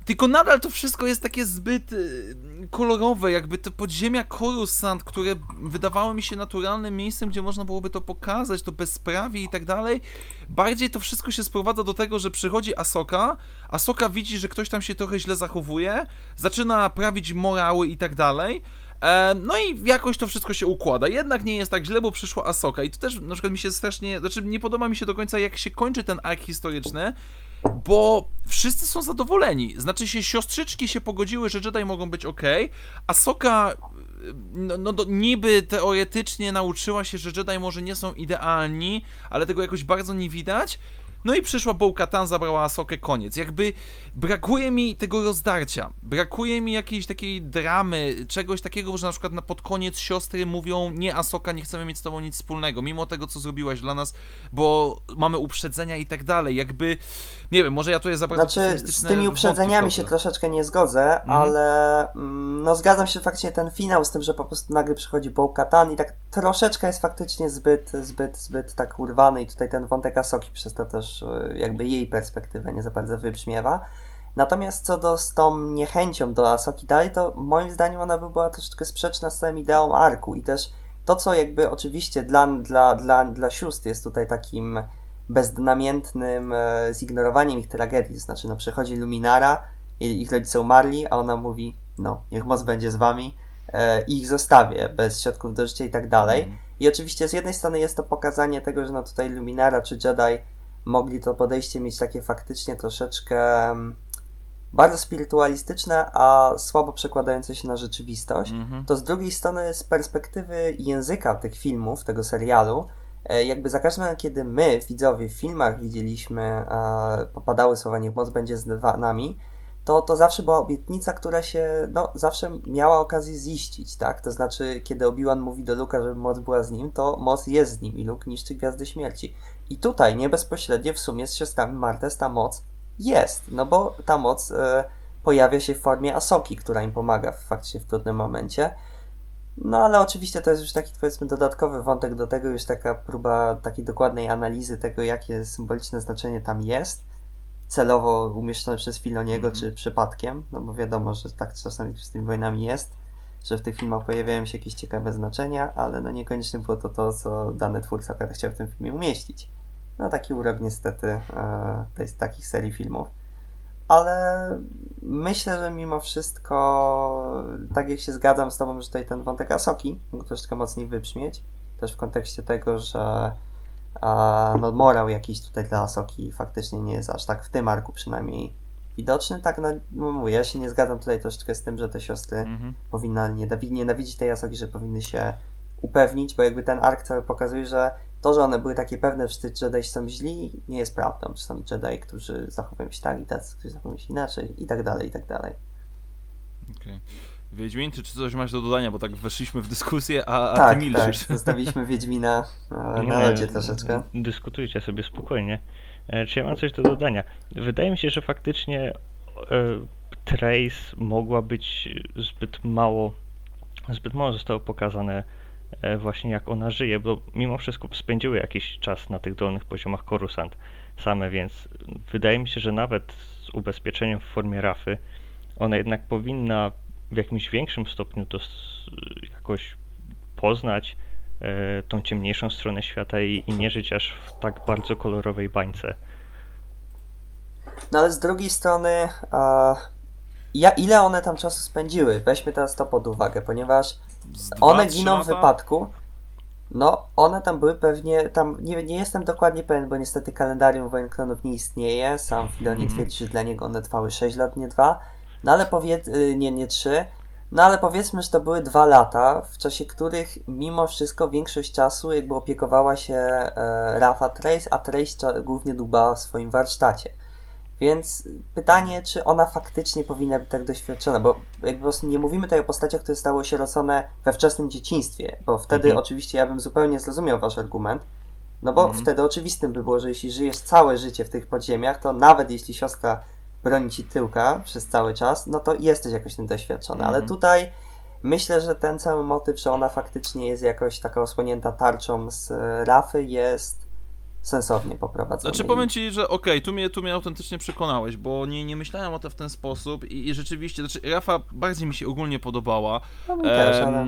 tylko nadal to wszystko jest takie zbyt y, kolorowe, jakby te podziemia Coruscant, które wydawało mi się naturalnym miejscem, gdzie można byłoby to pokazać, to bezprawie i tak dalej. Bardziej to wszystko się sprowadza do tego, że przychodzi Asoka, Asoka widzi, że ktoś tam się trochę źle zachowuje, zaczyna prawić morały i tak dalej. E, No i jakoś to wszystko się układa. Jednak nie jest tak źle, bo przyszła Asoka. I to też na przykład mi się strasznie. Znaczy, nie podoba mi się do końca, jak się kończy ten ark historyczny, bo wszyscy są zadowoleni. Znaczy się, siostrzyczki się pogodziły, że Jedi mogą być ok. Asoka. No, no do, niby teoretycznie nauczyła się, że Jedi może nie są idealni, ale tego jakoś bardzo nie widać. No i przyszła Bo-Katan, zabrała Asokę, koniec. Jakby brakuje mi tego rozdarcia. Brakuje mi jakiejś takiej dramy, czegoś takiego, że na przykład na pod koniec siostry mówią nie Asoka, nie chcemy mieć z tobą nic wspólnego, mimo tego, co zrobiłaś dla nas, bo mamy uprzedzenia i tak dalej. Jakby, nie wiem, może ja tu jest za bardzo Znaczy, z tymi uprzedzeniami się troszeczkę nie zgodzę, Mhm. ale mm, no zgadzam się faktycznie ten finał z tym, że po prostu nagle przychodzi Bo-Katan i tak troszeczkę jest faktycznie zbyt, zbyt, zbyt tak urwany i tutaj ten wątek Asoki przez to też e, jakby jej perspektywę nie za bardzo wybrzmiewa. Natomiast co do z tą niechęcią do Asoki dalej, to moim zdaniem ona by była troszeczkę sprzeczna z całym ideą arku i też to, co jakby oczywiście dla, dla, dla, dla sióstr jest tutaj takim beznamiętnym e, zignorowaniem ich tragedii. To znaczy, no przychodzi Luminara, i ich rodzice umarli, a ona mówi, no, niech moc będzie z wami e, i ich zostawię bez środków do życia i tak dalej. Mhm. I oczywiście z jednej strony jest to pokazanie tego, że no tutaj Luminara czy Jedi mogli to podejście mieć takie faktycznie troszeczkę mm, bardzo spirytualistyczne, a słabo przekładające się na rzeczywistość Mhm. to z drugiej strony z perspektywy języka tych filmów, tego serialu, e, jakby za każdym razem, kiedy my, widzowie, w filmach widzieliśmy, e, popadały słowa niech moc będzie z nami, to to zawsze była obietnica, która się, no, zawsze miała okazję ziścić, tak? To znaczy, kiedy Obi-Wan mówi do Luka, żeby moc była z nim, to moc jest z nim i Luke niszczy Gwiazdy Śmierci. I tutaj, nie bezpośrednio, w sumie z siostrami Martes ta moc jest, no bo ta moc e, pojawia się w formie Asoki, która im pomaga w fakcie w trudnym momencie. No ale oczywiście to jest już taki powiedzmy dodatkowy wątek do tego, już taka próba takiej dokładnej analizy tego, jakie symboliczne znaczenie tam jest, celowo umieszczone przez Filoniego, Mhm. czy przypadkiem, no bo wiadomo, że tak czasami z tymi wojnami jest, że w tych filmach pojawiają się jakieś ciekawe znaczenia, ale no niekoniecznie było to to, co dany twórca chciał w tym filmie umieścić. No taki urok niestety e, takich serii filmów. Ale myślę, że mimo wszystko, tak jak się zgadzam z Tobą, że tutaj ten wątek Asoki mógł troszeczkę mocniej wybrzmieć. Też w kontekście tego, że a, no, morał jakiś tutaj dla Asoki faktycznie nie jest aż tak w tym arku przynajmniej widoczny. Tak, no, no mówię, ja się nie zgadzam tutaj troszeczkę z tym, że te siostry powinna nienawi- nienawidzić tej Asoki, że powinny się upewnić, bo jakby ten ark cały pokazuje, że to, że one były takie pewne, że ci Jedi są źli, nie jest prawdą. Czy są Jedi, którzy zachowują się tak i tacy, którzy zachowują się inaczej i tak dalej, i tak dalej. Okej. Wiedźmin, czy, czy coś masz do dodania, bo tak weszliśmy w dyskusję, a, a tak, ty tak, milczysz. zostawiliśmy Wiedźmina Nie, na lodzie troszeczkę. Dyskutujcie sobie spokojnie. E, Czy ja mam coś do dodania? Wydaje mi się, że faktycznie e, Trace mogła być zbyt mało, zbyt mało zostało pokazane właśnie jak ona żyje, bo mimo wszystko spędziły jakiś czas na tych dolnych poziomach Coruscant same, więc wydaje mi się, że nawet z ubezpieczeniem w formie rafy ona jednak powinna w jakimś większym stopniu to jakoś poznać e, tą ciemniejszą stronę świata i, i nie żyć aż w tak bardzo kolorowej bańce. No ale z drugiej strony, e, ja, ile one tam czasu spędziły? Weźmy teraz to pod uwagę, ponieważ dwa, one giną w wypadku. No, one tam były pewnie, tam nie, nie jestem dokładnie pewien, bo niestety kalendarium Wojen Klonów nie istnieje. Sam Filoni Mhm. twierdzi, że dla niego one trwały 6 lat, nie 2. No ale powiedz, y, nie, nie 3. No ale powiedzmy, że to były dwa lata, w czasie których mimo wszystko większość czasu jakby opiekowała się e, Rafa Trace, a Trace głównie dbała w swoim warsztacie. Więc pytanie, czy ona faktycznie powinna być tak doświadczona, bo jakby po prostu nie mówimy tutaj o postaciach, które zostały osierocone we wczesnym dzieciństwie, bo wtedy Mhm. oczywiście ja bym zupełnie zrozumiał wasz argument, no bo Mhm. wtedy oczywistym by było, że jeśli żyjesz całe życie w tych podziemiach, to nawet jeśli siostra broni ci tyłka przez cały czas, no to jesteś jakoś tym doświadczony, ale Mhm. tutaj myślę, że ten cały motyw, że ona faktycznie jest jakoś taka osłonięta tarczą z e, Rafy jest sensownie poprowadzony. Znaczy powiem ci, że okej, tu, mnie, tu mnie autentycznie przekonałeś, bo nie, nie myślałem o tym w ten sposób i, i rzeczywiście, znaczy Rafa bardziej mi się ogólnie podobała, No, mi też, ale...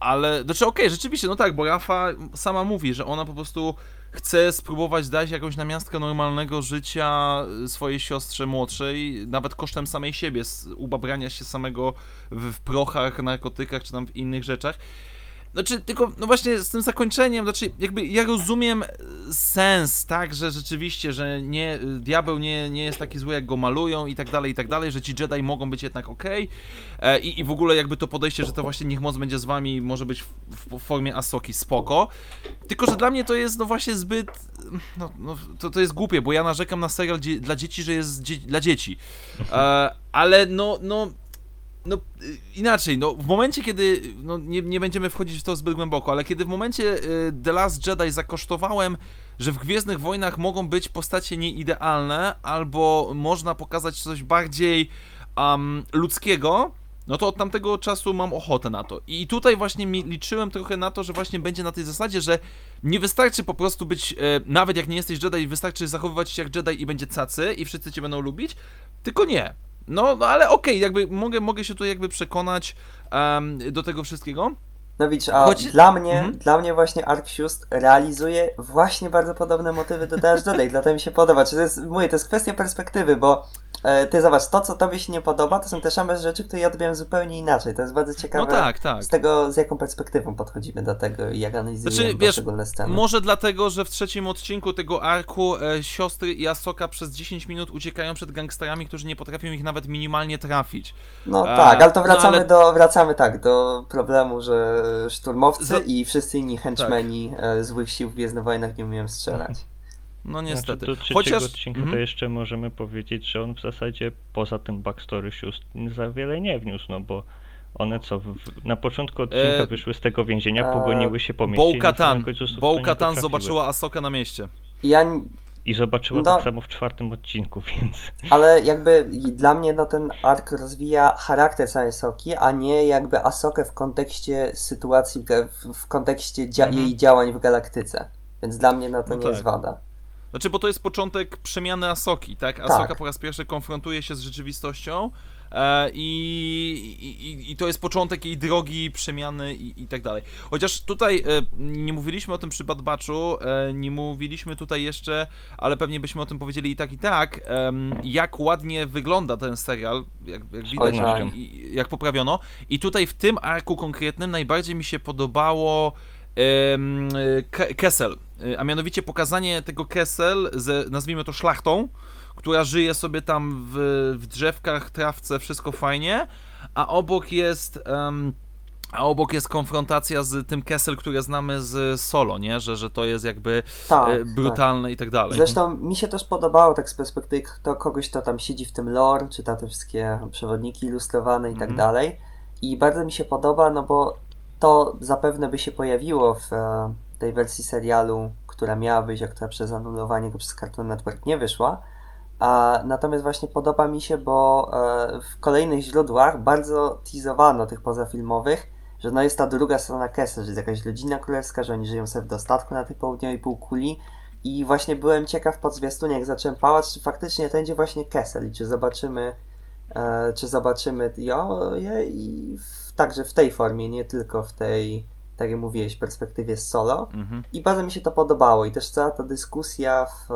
ale, znaczy okej, rzeczywiście, no tak, bo Rafa sama mówi, że ona po prostu chce spróbować dać jakąś namiastkę normalnego życia y, swojej siostrze młodszej, nawet kosztem samej siebie, ubabrania się samego w, w prochach, narkotykach czy tam w innych rzeczach. Znaczy, tylko, no właśnie z tym zakończeniem, znaczy, jakby ja rozumiem e, sens, tak, że rzeczywiście, że nie, y, diabeł nie, nie jest taki zły, jak go malują i tak dalej, i tak dalej, że ci Jedi mogą być jednak okej e, i, i w ogóle jakby to podejście, że to właśnie niech moc będzie z wami, może być w, w formie Asoki, spoko. Tylko, że dla mnie to jest, no właśnie zbyt, no, no to, to jest głupie, bo ja narzekam na serial dla dzieci, że jest dla dzieci. E, ale no, no, no y, inaczej, no w momencie kiedy, no nie, nie będziemy wchodzić w to zbyt głęboko, ale kiedy w momencie y, The Last Jedi zakosztowałem, że w Gwiezdnych Wojnach mogą być postacie nieidealne, albo można pokazać coś bardziej um, ludzkiego, no to od tamtego czasu mam ochotę na to. I tutaj właśnie liczyłem trochę na to, że właśnie będzie na tej zasadzie, że nie wystarczy po prostu być, e, nawet jak nie jesteś Jedi, wystarczy zachowywać się jak Jedi i będzie cacy i wszyscy cię będą lubić, tylko nie. No, no ale okej, jakby mogę, mogę się tu jakby przekonać em, do tego wszystkiego. No widzisz, a Choć- dla mnie, Mhm. dla mnie właśnie Ark Fust realizuje właśnie bardzo podobne motywy do Dash Jedi, dlatego mi się podoba. Czy to jest, mówię, to jest kwestia perspektywy, bo ty zobacz, to co tobie się nie podoba, to są te same rzeczy, które ja odbieram zupełnie inaczej. To jest bardzo ciekawe No tak, tak. z tego, z jaką perspektywą podchodzimy do tego i jak analizujemy Znaczy, wiesz, poszczególne sceny. Może dlatego, że w trzecim odcinku tego arku e, siostry i Asoka przez 10 minut uciekają przed gangsterami, którzy nie potrafią ich nawet minimalnie trafić. No A, tak, ale to no wracamy ale- do, wracamy tak, do problemu, że szturmowcy Za- i wszyscy inni henchmen e, złych sił w Gwiezdnych Wojnach nie umieją strzelać. No niestety. Znaczy, do Chociaż. odcinka Mhm. to jeszcze możemy powiedzieć, że on w zasadzie poza tym backstory sióstr za wiele nie wniósł, no bo one co, w, na początku odcinka E, wyszły z tego więzienia, e, pogoniły się po mieście potrafiły. zobaczyła Asokę na mieście. I Ja I zobaczyła No. tak samo w czwartym odcinku, więc... Ale jakby dla mnie no, ten ark rozwija charakter całej Soki, a nie jakby Asokę w kontekście sytuacji, w, kontekście dzia- Mhm. jej działań w galaktyce. Więc dla mnie no, to No nie tak. jest wada. Znaczy, bo to jest początek przemiany Asoki, tak? Asoka Tak. po raz pierwszy konfrontuje się z rzeczywistością e, i, i, i to jest początek jej drogi przemiany i, i tak dalej. Chociaż tutaj e, nie mówiliśmy o tym przy Bad Batchu, e, nie mówiliśmy tutaj jeszcze, ale pewnie byśmy o tym powiedzieli i tak, i tak, jak ładnie wygląda ten serial, jak, jak widać, i, i, jak poprawiono. I tutaj w tym arku konkretnym najbardziej mi się podobało Kessel, a mianowicie pokazanie tego Kessel ze, nazwijmy to szlachtą, która żyje sobie tam w, w drzewkach, trawce, wszystko fajnie, a obok jest em, a obok jest konfrontacja z tym Kessel, które znamy z Solo, nie? Że, że to jest jakby Tak, e, tak. brutalne i tak dalej. Zresztą mi się też podobało tak z perspektywy to kogoś, kto tam siedzi w tym lore, czyta te wszystkie przewodniki ilustrowane i tak Mhm. dalej. I bardzo mi się podoba, no bo to zapewne by się pojawiło w e, tej wersji serialu, która miała wyjść, a która przez anulowanie go przez Cartoon Network nie wyszła. A, natomiast właśnie podoba mi się, bo e, w kolejnych źródłach bardzo teasowano tych pozafilmowych, że no jest ta druga strona Kessel, że jest jakaś rodzina królewska, że oni żyją sobie w dostatku na tej południowej półkuli i właśnie byłem ciekaw po zwiastunie, jak zacząłem pałać, czy faktycznie to będzie właśnie Kessel i czy zobaczymy, e, czy zobaczymy ją je i w, także w tej formie, nie tylko w tej, tak jak mówiłeś, perspektywie solo. Mhm. I bardzo mi się to podobało i też cała ta dyskusja w,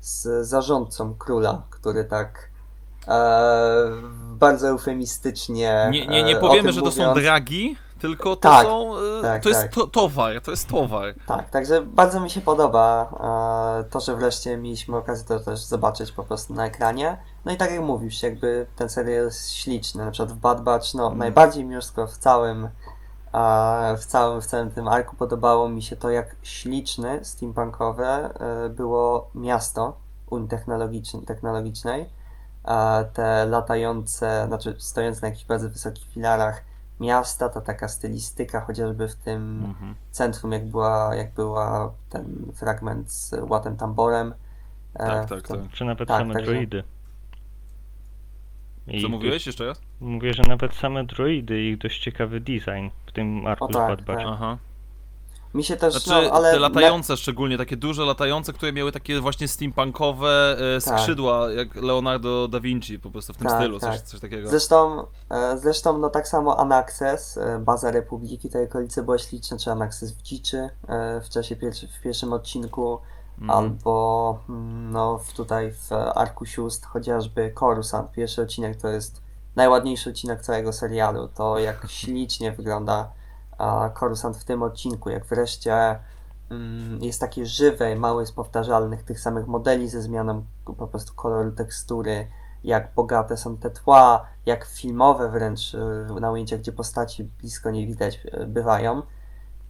z zarządcą króla, który tak e, bardzo eufemistycznie Nie, nie, nie e, powiemy, że to są mówiąc. dragi, tylko to Tak, są. e, tak, to jest tak. to, towar, to jest towar. Tak, także bardzo mi się podoba e, to, że wreszcie mieliśmy okazję to też zobaczyć po prostu na ekranie. No i tak jak mówisz, jakby ten serial jest śliczny, na przykład w Bad Batch, no Mm. najbardziej mi już tylko w całym, e, w całym, w całym tym arku podobało mi się to, jak śliczne, steampunkowe e, było miasto Unii Technologicznej. A te latające, znaczy stojące na jakichś bardzo wysokich filarach miasta, ta taka stylistyka, chociażby w tym Mhm. centrum, jak była, jak była ten fragment z łatem tamborem. E, Tak, tak, to- tak. Czy nawet Tak, same droidy. I Co mówiłeś jeszcze raz? Mówię, że nawet same droidy i ich dość ciekawy design w tym arku O tak, Bad Batch. tak. Aha. Mi się też, Znaczy, no, ale te latające szczególnie, takie duże latające, które miały takie właśnie steampunkowe e, Tak. skrzydła, jak Leonardo da Vinci, po prostu w tym Tak, stylu, coś, tak. coś takiego. Zresztą, e, zresztą no tak samo Anaxes, e, baza Republiki, tej okolicy była śliczna, czy Anaxes w Dziczy e, w czasie pierwszy, w pierwszym odcinku, Mhm. albo mm, no w, tutaj w Arku Sióstr chociażby Coruscant, pierwszy odcinek to jest najładniejszy odcinek całego serialu, to jak ślicznie wygląda a, Coruscant w tym odcinku, jak wreszcie mm, jest takie żywe, mało jest powtarzalnych tych samych modeli ze zmianą po prostu koloru tekstury, jak bogate są te tła, jak filmowe wręcz y, na ujęciach, gdzie postaci blisko nie widać, y, bywają,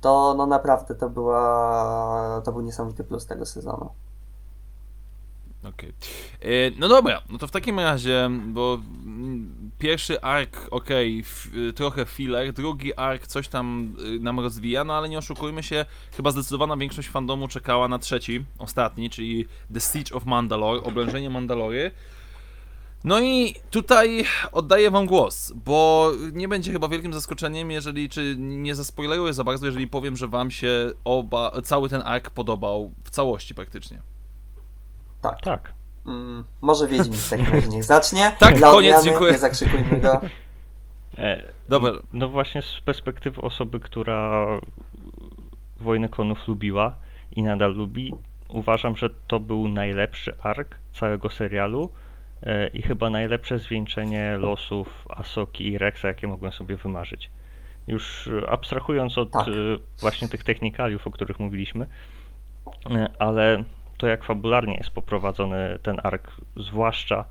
to no naprawdę to była, to był niesamowity plus tego sezonu. Okej. E, No dobra, no to w takim razie, bo pierwszy ark, okej, f- y, trochę filler, drugi ark coś tam y, nam rozwija, no ale nie oszukujmy się, chyba zdecydowana większość fandomu czekała na trzeci, ostatni, czyli The Siege of Mandalore, oblężenie Mandalory. No i tutaj oddaję wam głos, bo nie będzie chyba wielkim zaskoczeniem, jeżeli, czy nie zaspoileruję za bardzo, jeżeli powiem, że wam się oba, cały ten ark podobał w całości praktycznie. Tak. Tak. Mm, może Wiedźmin w takim razie niech zacznie. Tak, Dla koniec, odmiany, dziękuję. Nie zakrzykujmy go. E, Dobra, No właśnie z perspektywy osoby, która Wojnę Klonów lubiła i nadal lubi, uważam, że to był najlepszy ark całego serialu i chyba najlepsze zwieńczenie losów Asoki i Rexa, jakie mogłem sobie wymarzyć. Już e, abstrahując od Tak. e, właśnie tych technikaliów, o których mówiliśmy, e, ale to jak fabularnie jest poprowadzony ten ark, zwłaszcza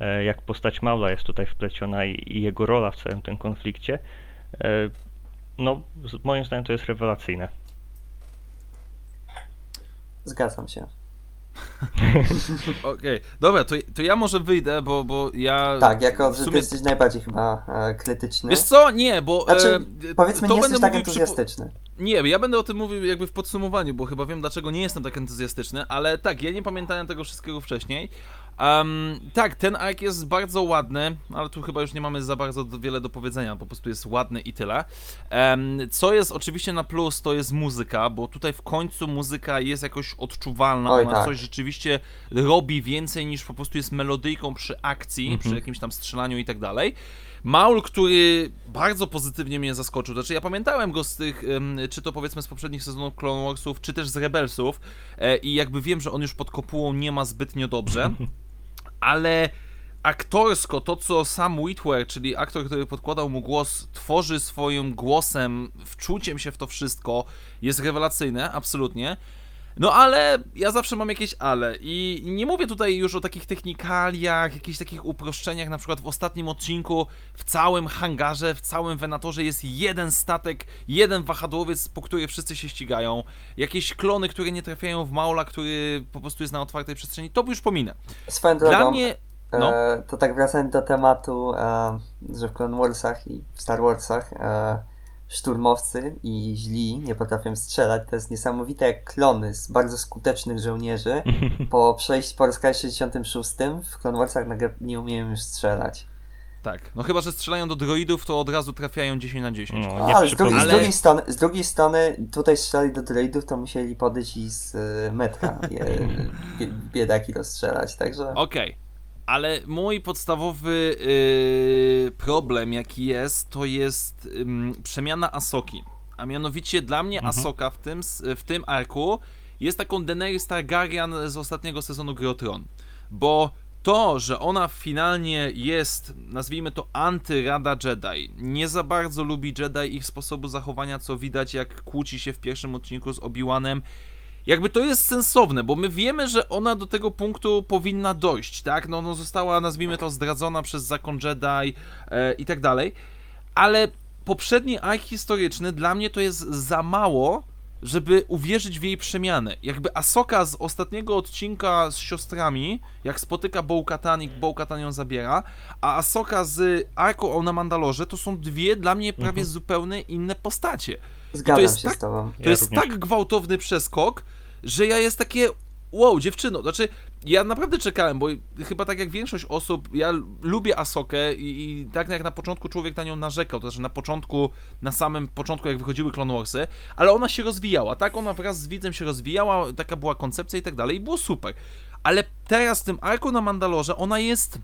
e, jak postać Maula jest tutaj wpleciona i, jego rola w całym tym konflikcie, e, no moim zdaniem to jest rewelacyjne. Zgadzam się. Okej, dobra, to, to ja może wyjdę, bo, bo ja. Tak, jako w że ty sumie... jesteś najbardziej chyba e, krytyczny. Wiesz co? Nie, bo. Znaczy, e, Powiedzmy, to nie jesteś tak mówił przy- entuzjastyczny. Nie, ja będę o tym mówił jakby w podsumowaniu, bo chyba wiem dlaczego nie jestem tak entuzjastyczny, ale tak, ja nie pamiętałem tego wszystkiego wcześniej. Em, tak, ten ark jest bardzo ładny, ale tu chyba już nie mamy za bardzo wiele do powiedzenia, po prostu jest ładny i tyle. Em, co jest oczywiście na plus, to jest muzyka, bo tutaj w końcu muzyka jest jakoś odczuwalna, Oj, ona tak. coś rzeczywiście robi więcej niż po prostu jest melodyjką przy akcji, Mhm. przy jakimś tam strzelaniu i tak dalej. Maul, który bardzo pozytywnie mnie zaskoczył. Znaczy, ja pamiętałem go z tych, czy to powiedzmy z poprzednich sezonów Clone Warsów, czy też z Rebelsów, e, i jakby wiem, że on już pod kopułą nie ma zbytnio dobrze, ale aktorsko to, co Sam Witwer, czyli aktor, który podkładał mu głos, tworzy swoim głosem, wczuciem się w to wszystko, jest rewelacyjne, absolutnie. No ale ja zawsze mam jakieś ale i nie mówię tutaj już o takich technikaliach, jakichś takich uproszczeniach, na przykład w ostatnim odcinku w całym hangarze, w całym Venatorze jest jeden statek, jeden wahadłowiec, po który wszyscy się ścigają, jakieś klony, które nie trafiają w Maula, który po prostu jest na otwartej przestrzeni, to już pominę. Swoją drogą, Dla mnie, no. e, to tak wracając do tematu, e, że w Clone Warsach i w Star Warsach e, szturmowcy i źli nie potrafią strzelać. To jest niesamowite, jak klony z bardzo skutecznych żołnierzy po przejść po rozkazie 66 w Clone Warsach nagle nie umieją już strzelać. tak, no chyba, że strzelają do droidów, to od razu trafiają 10 na 10. No, No, ale z drugiej, z, drugiej strony, z drugiej strony tutaj strzelali do droidów, to musieli podejść i z e, metra je, bie, biedaki rozstrzelać, także... Okej, ale mój podstawowy yy, problem, jaki jest, to jest ym, przemiana Asoki. A mianowicie dla mnie Mhm. Asoka w tym, w tym arku jest taką Daenerys Targaryen z ostatniego sezonu Gry. Bo to, że ona finalnie jest, nazwijmy to antyrada Jedi, nie za bardzo lubi Jedi ich sposobu zachowania, co widać jak kłóci się w pierwszym odcinku z Obi-Wanem, jakby to jest sensowne, bo my wiemy, że ona do tego punktu powinna dojść, tak? No, no została, nazwijmy to, zdradzona przez zakon Jedi e, i tak dalej, ale poprzedni ark historyczny dla mnie to jest za mało, żeby uwierzyć w jej przemianę. Jakby Asoka z ostatniego odcinka z siostrami, jak spotyka Bo-Katan i Bo-Katan ją zabiera, a Asoka z Arku na Mandalorze to są dwie dla mnie prawie Mhm. zupełnie inne postacie. Zgadzam jest się tak- z tobą. To Ja jest również. tak gwałtowny przeskok, że ja jest takie. Wow, dziewczyno, znaczy ja naprawdę czekałem, bo chyba tak jak większość osób, ja lubię Asokę i, i tak jak na początku człowiek na nią narzekał, to znaczy na początku, na samym początku jak wychodziły Clone Warsy, ale ona się rozwijała, tak? Ona wraz z widzem się rozwijała, taka była koncepcja i tak dalej i było super. Ale teraz w tym arku na Mandalorze ona jest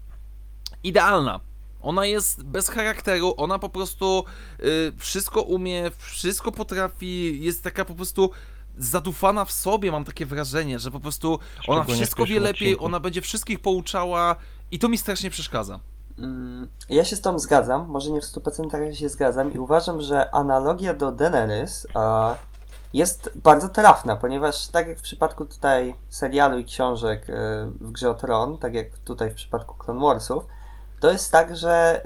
idealna. Ona jest bez charakteru, ona po prostu y, wszystko umie, wszystko potrafi, jest taka po prostu zadufana w sobie, mam takie wrażenie, że po prostu ona Szczególnie w wszystko wie pierwszym lepiej, odcinku. ona będzie wszystkich pouczała i to mi strasznie przeszkadza. Mm, Ja się z tą zgadzam, może nie w 100% się zgadzam i uważam, że analogia do Daenerys e, jest bardzo trafna, ponieważ tak jak w przypadku tutaj serialu i książek e, w Grze o Tron, tak jak tutaj w przypadku Clone Warsów, to jest tak, że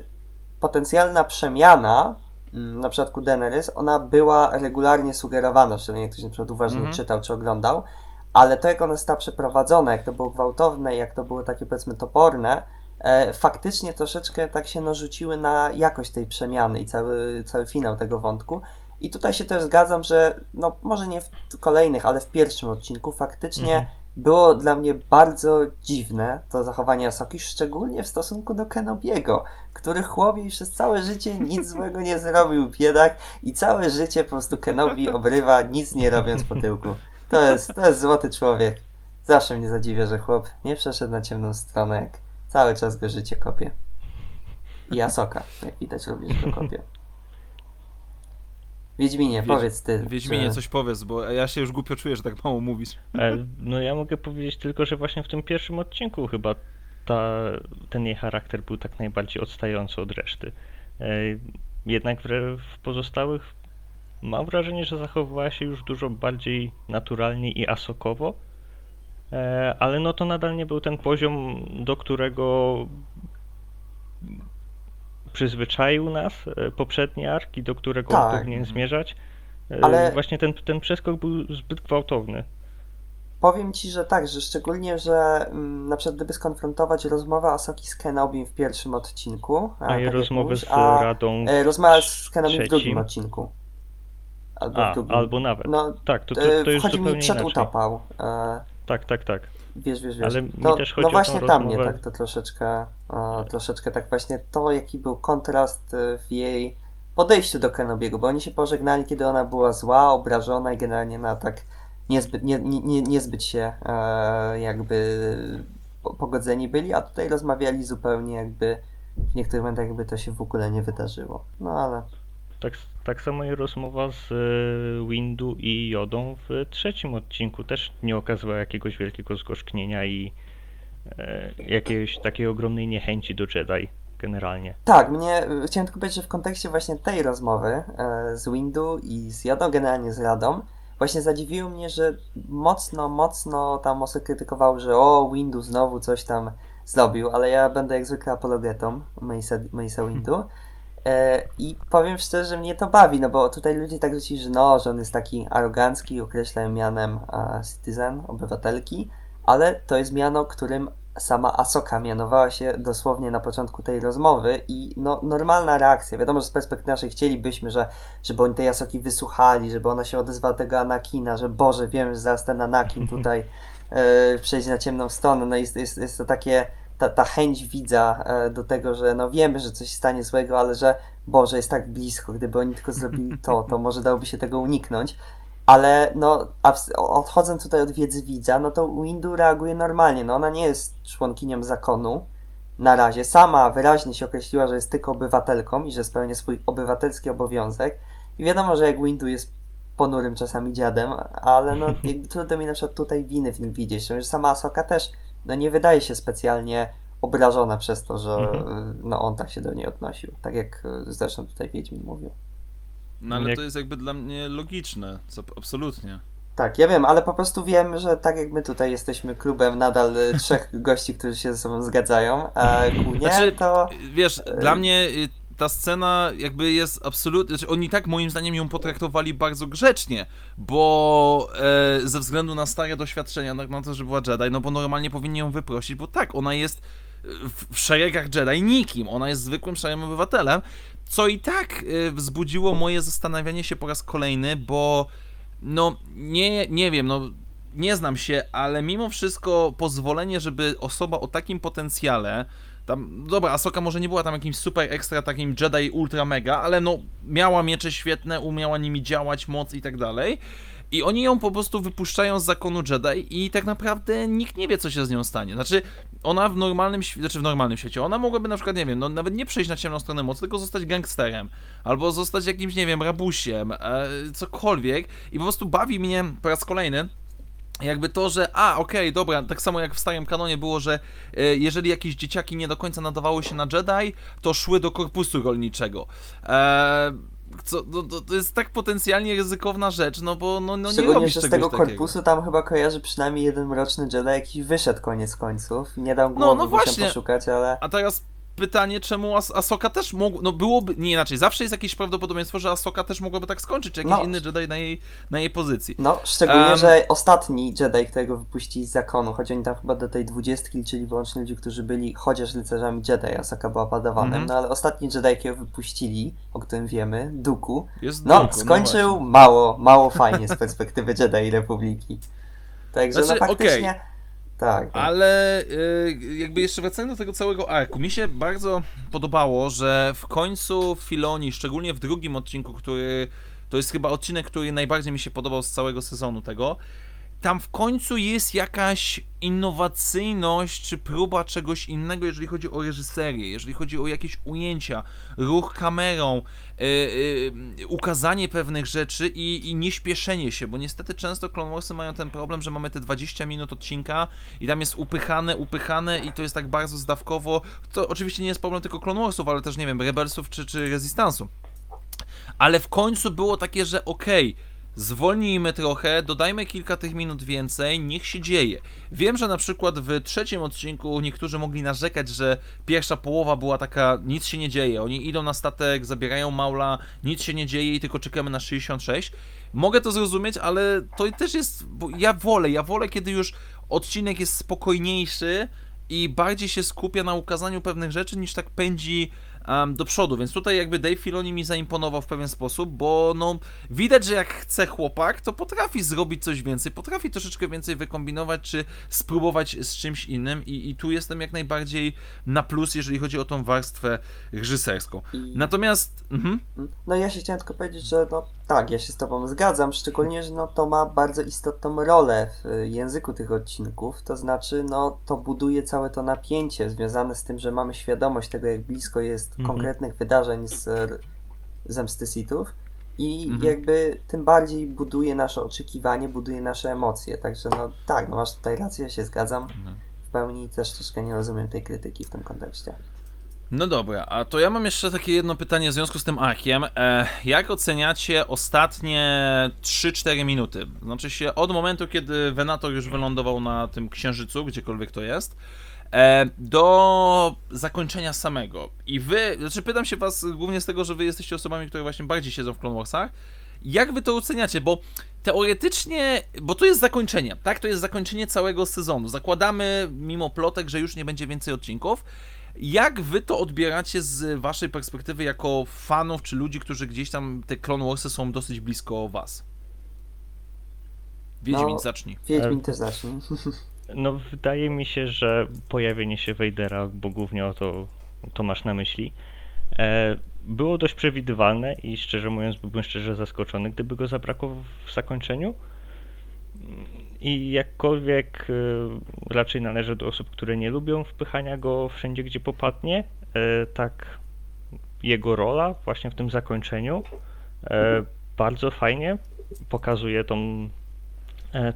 potencjalna przemiana mm, na przypadku Daenerys, ona była regularnie sugerowana, szczególnie ktoś na przykład uważnie Mhm. czytał czy oglądał, ale to jak ona została przeprowadzona, jak to było gwałtowne, jak to było takie powiedzmy toporne, e, faktycznie troszeczkę tak się narzuciły na jakość tej przemiany i cały, cały finał tego wątku. I tutaj się też zgadzam, że no może nie w kolejnych, ale w pierwszym odcinku faktycznie Mhm. Było dla mnie bardzo dziwne to zachowanie Asoki, szczególnie w stosunku do Kenobiego, który chłopie przez całe życie nic złego nie zrobił, biedak, i całe życie po prostu Kenobi obrywa, nic nie robiąc po tyłku. To jest, to jest złoty człowiek. Zawsze mnie zadziwia, że chłop nie przeszedł na ciemną stronę, jak cały czas go życie kopie. I Asoka, jak widać, również go kopie. Wiedźminie, Wiedź- powiedz ty. Wiedźminie, czy- coś powiedz, bo ja się już głupio czuję, że tak mało mówisz. E, No ja mogę powiedzieć tylko, że właśnie w tym pierwszym odcinku chyba ta, ten jej charakter był tak najbardziej odstający od reszty. E, Jednak w, w pozostałych mam wrażenie, że zachowywała się już dużo bardziej naturalnie i asokowo, E, ale no to nadal nie był ten poziom, do którego przyzwyczaił nas e, poprzedni ark i do którego Tak. powinien zmierzać. E, Ale- Właśnie ten, ten przeskok był zbyt gwałtowny. Powiem ci, że tak, że szczególnie, że mm, na przykład gdyby skonfrontować rozmowę Asoki z Kenobim w pierwszym odcinku, A tak i jak rozmowę mówisz, z a Radą. e, rozmowa z Kenobim w drugim odcinku. Albo A, drugim. albo nawet. No, Tak, to, to, e, to już mi przed inaczej. utapał. E, Tak, tak, tak. Wiesz, wiesz, wiesz. Ale mi no, też chodzi no o tą właśnie tam mnie tak to troszeczkę, e, troszeczkę tak właśnie to, jaki był kontrast e, w jej podejściu do Kenobiego, bo oni się pożegnali, kiedy ona była zła, obrażona i generalnie na tak niezbyt, nie, nie, nie, niezbyt się e, jakby po- pogodzeni byli, a tutaj rozmawiali zupełnie jakby w niektórych momentach jakby to się w ogóle nie wydarzyło. No ale Tak, tak samo i rozmowa z e, Windu i Jodą w trzecim odcinku też nie okazywała jakiegoś wielkiego zgorzknienia i e, jakiejś takiej ogromnej niechęci do Jedi generalnie. Tak, mnie chciałem tylko powiedzieć, że w kontekście właśnie tej rozmowy e, z Windu i z Jodą, generalnie z Radą, właśnie zadziwiło mnie, że mocno, mocno tam osy krytykowały, że o, Windu znowu coś tam zrobił, ale ja będę jak zwykle apologetą Mace'a Mace'a Windu. E, I powiem szczerze, że mnie to bawi, no bo tutaj ludzie tak rzucili, że no, że on jest taki arogancki, określają mianem e, citizen, obywatelki, ale to jest miano, którym sama Asoka mianowała się dosłownie na początku tej rozmowy i no, normalna reakcja. Wiadomo, że z perspektywy naszej chcielibyśmy, że, żeby oni tej Asoki wysłuchali, żeby ona się odezwała tego Anakina, że Boże, wiem, że zaraz ten Anakin tutaj e, przejdzie na ciemną stronę. No jest, jest, jest to takie, ta, ta chęć widza e, do tego, że no wiemy, że coś stanie złego, ale że Boże, jest tak blisko, gdyby oni tylko zrobili to, to może dałoby się tego uniknąć. Ale no, odchodząc tutaj od wiedzy widza, no to Windu reaguje normalnie. No ona nie jest członkinią zakonu na razie. Sama wyraźnie się określiła, że jest tylko obywatelką i że spełnia swój obywatelski obowiązek. I wiadomo, że jak Windu jest ponurym czasami dziadem, ale no jakby trudno mi na przykład tutaj winy w nim widzieć. Że sama Asoka też no nie wydaje się specjalnie obrażona przez to, że Mhm. no on tak się do niej odnosił. Tak jak e, zresztą tutaj Wiedźmin mówił. No ale Jak- to jest jakby dla mnie logiczne, co, absolutnie. Tak, ja wiem, ale po prostu wiem, że tak jak my tutaj jesteśmy klubem nadal y, trzech gości, którzy się ze sobą zgadzają, a ku nie, Znaczy, to Wiesz, dla mnie ta scena jakby jest absolutnie, znaczy oni tak moim zdaniem ją potraktowali bardzo grzecznie, bo e, ze względu na stare doświadczenia, na, na to, że była Jedi, no bo normalnie powinni ją wyprosić, bo tak, ona jest w, w szeregach Jedi nikim, ona jest zwykłym szarym obywatelem, co i tak e, wzbudziło moje zastanawianie się po raz kolejny, bo no nie, nie wiem, no nie znam się, ale mimo wszystko pozwolenie, żeby osoba o takim potencjale, tam, dobra, Asoka może nie była tam jakimś super ekstra takim Jedi ultra mega, ale no miała miecze świetne, umiała nimi działać, moc i tak dalej. I oni ją po prostu wypuszczają z zakonu Jedi i tak naprawdę nikt nie wie, co się z nią stanie. Znaczy, ona w normalnym, świ- znaczy w normalnym świecie, ona mogłaby na przykład, nie wiem, no nawet nie przejść na ciemną stronę mocy, tylko zostać gangsterem. Albo zostać jakimś, nie wiem, rabusiem, e, cokolwiek. I po prostu bawi mnie po raz kolejny, jakby to, że a, okej, dobra, tak samo jak w starym kanonie było, że e, jeżeli jakieś dzieciaki nie do końca nadawały się na Jedi, to szły do korpusu rolniczego. E, co, no, to, to jest tak potencjalnie ryzykowna rzecz, no bo no, no nie Szczególnie, robisz że z czegoś tego takiego. korpusu tam chyba kojarzy przynajmniej jeden mroczny Jedi, jakiś wyszedł koniec końców. Nie dam No, głowy, no musiałem właśnie. poszukać, ale... A teraz pytanie, czemu As Asoka też mogła, no byłoby, nie inaczej, zawsze jest jakieś prawdopodobieństwo, że Asoka też mogłaby tak skończyć, czy jakiś No. inny Jedi na jej, na jej pozycji. No, szczególnie, Em. że ostatni Jedi, którego wypuścili z zakonu, choć oni tam chyba do tej dwudziestki, czyli wyłącznie ludzi, którzy byli chociaż rycerzami Jedi, Asaka była padawanem, Mhm. no ale ostatni Jedi, jakiego wypuścili, o którym wiemy, Dooku, Jest no, Dooku, skończył właśnie. mało, mało fajnie z perspektywy Jedi Republiki. Także Znaczy, no faktycznie... Tak, tak. Ale y, jakby jeszcze wracając do tego całego arku, mi się bardzo podobało, że w końcu Filoni, szczególnie w drugim odcinku, który to jest chyba odcinek, który najbardziej mi się podobał z całego sezonu tego, tam w końcu jest jakaś innowacyjność czy próba czegoś innego, jeżeli chodzi o reżyserię, jeżeli chodzi o jakieś ujęcia, ruch kamerą, y, y, ukazanie pewnych rzeczy i, i nieśpieszenie się, bo niestety często Clone Warsy mają ten problem, że mamy te 20 minut odcinka i tam jest upychane, upychane i to jest tak bardzo zdawkowo. To oczywiście nie jest problem tylko Clone Warsów, ale też nie wiem, Rebelsów czy, czy Resistance'u. Ale w końcu było takie, że okej, zwolnijmy trochę, dodajmy kilka tych minut więcej, niech się dzieje. Wiem, że na przykład w trzecim odcinku niektórzy mogli narzekać, że pierwsza połowa była taka, nic się nie dzieje. Oni idą na statek, zabierają Maula, nic się nie dzieje i tylko czekamy na 66. Mogę to zrozumieć, ale to też jest, ja wolę, ja wolę, kiedy już odcinek jest spokojniejszy i bardziej się skupia na ukazaniu pewnych rzeczy, niż tak pędzi em, do przodu, więc tutaj jakby Dave Filoni mi zaimponował w pewien sposób, bo no widać, że jak chce chłopak, to potrafi zrobić coś więcej, potrafi troszeczkę więcej wykombinować, czy spróbować z czymś innym i, i tu jestem jak najbardziej na plus, jeżeli chodzi o tą warstwę reżyserską. Natomiast, mhm, No ja się chciałem tylko powiedzieć, że no tak, ja się z tobą zgadzam, szczególnie, że no to ma bardzo istotną rolę w y, języku tych odcinków, to znaczy no to buduje całe to napięcie związane z tym, że mamy świadomość tego, jak blisko jest Mhm. konkretnych wydarzeń z Zemsty Sithów i Mhm. jakby tym bardziej buduje nasze oczekiwanie, buduje nasze emocje, także no tak, no masz tutaj rację, ja się zgadzam, w pełni też troszkę nie rozumiem tej krytyki w tym kontekście. No dobra, a to ja mam jeszcze takie jedno pytanie w związku z tym arkiem. E, jak oceniacie ostatnie 3-4 minuty? Znaczy się od momentu, kiedy Venator już wylądował na tym księżycu, gdziekolwiek to jest, e, do zakończenia samego. I wy, znaczy pytam się was głównie z tego, że wy jesteście osobami, które właśnie bardziej siedzą w Clone Warsach. Jak wy to oceniacie? Bo teoretycznie, bo to jest zakończenie, tak? To jest zakończenie całego sezonu. Zakładamy, mimo plotek, że już nie będzie więcej odcinków. Jak wy to odbieracie z waszej perspektywy jako fanów, czy ludzi, którzy gdzieś tam te Clone Warsy są dosyć blisko was? Wiedźmin, No, zacznij. Wiedźmin też zacznij. No, wydaje mi się, że pojawienie się Vadera, bo głównie o to, to masz na myśli, e, było dość przewidywalne i szczerze mówiąc byłbym szczerze zaskoczony, gdyby go zabrakło w zakończeniu. I jakkolwiek e, raczej należę do osób, które nie lubią wpychania go wszędzie, gdzie popadnie, e, tak jego rola właśnie w tym zakończeniu e, bardzo fajnie pokazuje tą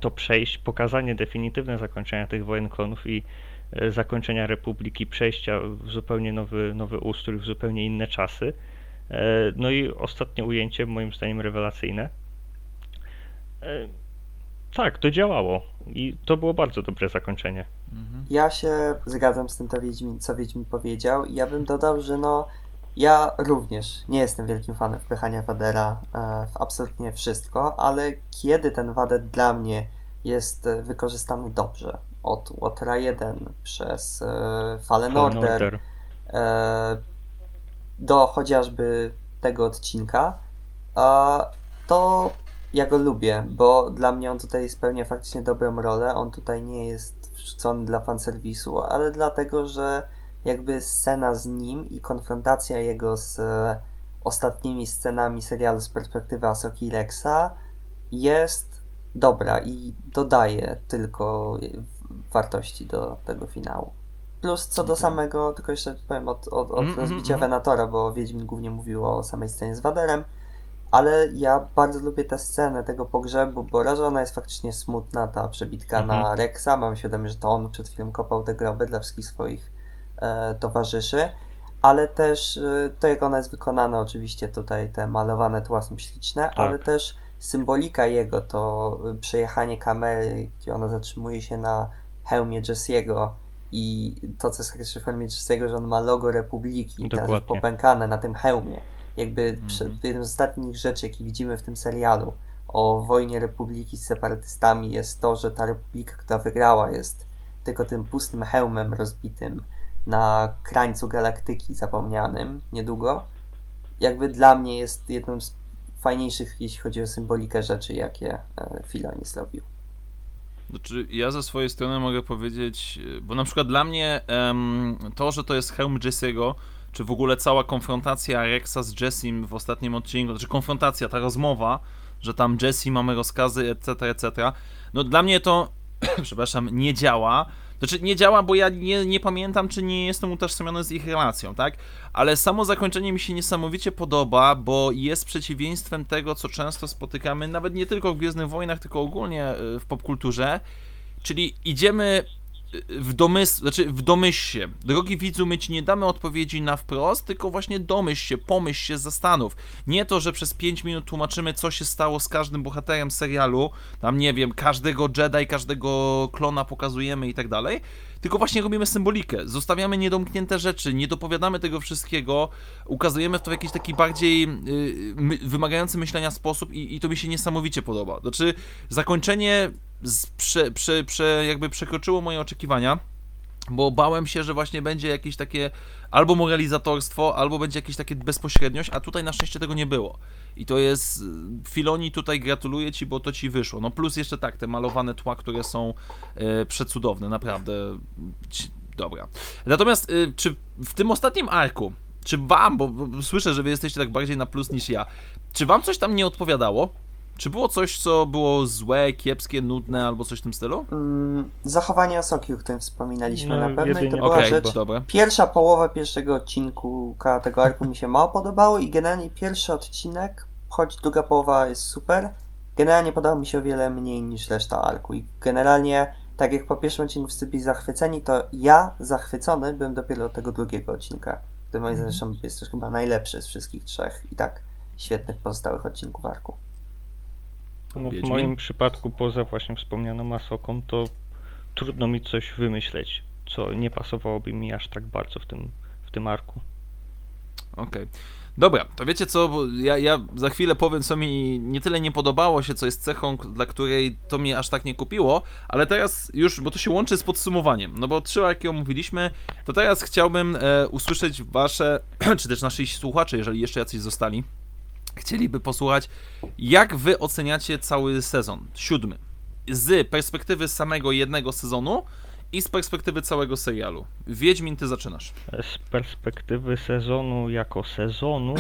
to przejść, pokazanie definitywne zakończenia tych wojen klonów i zakończenia Republiki, przejścia w zupełnie nowy, nowy ustrój, w zupełnie inne czasy. No i ostatnie ujęcie, moim zdaniem rewelacyjne. Tak, to działało i to było bardzo dobre zakończenie. Mhm. Ja się zgadzam z tym, to Wiedźmin, co Wiedźmin powiedział. I ja bym dodał, że no Ja również nie jestem wielkim fanem wpychania Wadera e, w absolutnie wszystko, ale kiedy ten Wader dla mnie jest e, wykorzystany dobrze, od Watera 1 przez e, Fallen Fallen Order, Order. do chociażby tego odcinka, a to ja go lubię, bo dla mnie on tutaj spełnia faktycznie dobrą rolę. On tutaj nie jest wrzucony dla fanserwisu, ale dlatego, że jakby scena z nim i konfrontacja jego z e, ostatnimi scenami serialu z perspektywy Asoki Rexa jest dobra i dodaje tylko wartości do tego finału. Plus co do Okej. samego, tylko jeszcze powiem od, od, od Mm, mm, rozbicia mm. Venatora, bo Wiedźmin głównie mówił o samej scenie z Waderem, ale ja bardzo lubię tę scenę tego pogrzebu, bo raz, ona jest faktycznie smutna, ta przebitka na Mhm. Rexa, mam świadomość, że to on przed chwilą kopał te groby dla wszystkich swoich e, towarzyszy, ale też e, to, jak ona jest wykonana, oczywiście tutaj te malowane tła są śliczne, ale też symbolika jego, to y, przejechanie kamery, gdzie ona zatrzymuje się na hełmie Jesse'ego i to, co jest charakterystyczne w hełmie Jesse'ego, że on ma logo Republiki, popękane na tym hełmie. Jakby przed, jedną z ostatnich rzeczy, jakie widzimy w tym serialu o wojnie Republiki z separatystami jest to, że ta Republika, która wygrała, jest tylko tym pustym hełmem rozbitym na krańcu galaktyki zapomnianym niedługo. Jakby dla mnie jest jedną z fajniejszych, jeśli chodzi o symbolikę rzeczy, jakie e, Filoni zrobił. Znaczy, ja ze swojej strony mogę powiedzieć, y, bo na przykład dla mnie to, że to jest hełm Jesse'ego, czy w ogóle cała konfrontacja Rexa z Jessim w ostatnim odcinku, znaczy konfrontacja, ta rozmowa, że tam Jesse mamy rozkazy, etc., etc., no dla mnie to, przepraszam, nie działa. Znaczy nie działa, bo ja nie, nie pamiętam, czy nie jestem utożsamiony z ich relacją, tak? Ale samo zakończenie mi się niesamowicie podoba, bo jest przeciwieństwem tego, co często spotykamy, nawet nie tylko w Gwiezdnych Wojnach, tylko ogólnie y, w popkulturze. Czyli idziemy w domysł, znaczy w domyśl się. Drogi widzu, my ci nie damy odpowiedzi na wprost, tylko właśnie domyśl się, pomyśl się, zastanów. Nie to, że przez 5 minut tłumaczymy, co się stało z każdym bohaterem serialu, tam nie wiem, każdego Jedi, każdego klona pokazujemy i tak dalej, tylko właśnie robimy symbolikę. Zostawiamy niedomknięte rzeczy, nie dopowiadamy tego wszystkiego, ukazujemy to w jakiś taki bardziej y, wymagający myślenia sposób i, i to mi się niesamowicie podoba. Znaczy, zakończenie z, prze, prze, prze, jakby przekroczyło moje oczekiwania. Bo bałem się, że właśnie będzie jakieś takie albo moralizatorstwo, albo będzie jakieś takie bezpośredniość, a tutaj na szczęście tego nie było. I to jest. Filoni tutaj gratuluję ci, bo to ci wyszło. No plus jeszcze tak, te malowane tła, które są e, przecudowne, naprawdę. Dobra. Natomiast y, czy w tym ostatnim arku, czy wam, bo, bo słyszę, że wy jesteście tak bardziej na plus niż ja, czy wam coś tam nie odpowiadało? Czy było coś, co było złe, kiepskie, nudne albo coś w tym stylu? Mm, zachowanie Asoki, o którym wspominaliśmy No, na pewno, i to była Okej, rzecz, dobra. Pierwsza połowa pierwszego odcinku tego arku mi się mało podobało i generalnie pierwszy odcinek, choć druga połowa jest super, generalnie podobał mi się o wiele mniej niż reszta arku i generalnie tak jak po pierwszym odcinku wszyscy byli zachwyceni, to ja zachwycony byłem dopiero od tego drugiego odcinka, który moim Mhm. zdaniem jest też chyba najlepszy z wszystkich trzech i tak świetnych pozostałych odcinków arku. No, w moim przypadku, poza właśnie wspomnianą Masoką, to trudno mi coś wymyśleć, co nie pasowałoby mi aż tak bardzo w tym, w tym arku. Okej. Dobra, to wiecie co, ja, ja za chwilę powiem, co mi nie tyle nie podobało się, co jest cechą, dla której to mnie aż tak nie kupiło, ale teraz już, bo to się łączy z podsumowaniem, no bo trzy jakie omówiliśmy, to teraz chciałbym e, usłyszeć wasze, czy też nasi słuchacze, jeżeli jeszcze jacyś zostali, chcieliby posłuchać, jak wy oceniacie cały sezon, siódmy, z perspektywy samego jednego sezonu i z perspektywy całego serialu. Wiedźmin, ty zaczynasz. Z perspektywy sezonu jako sezonu,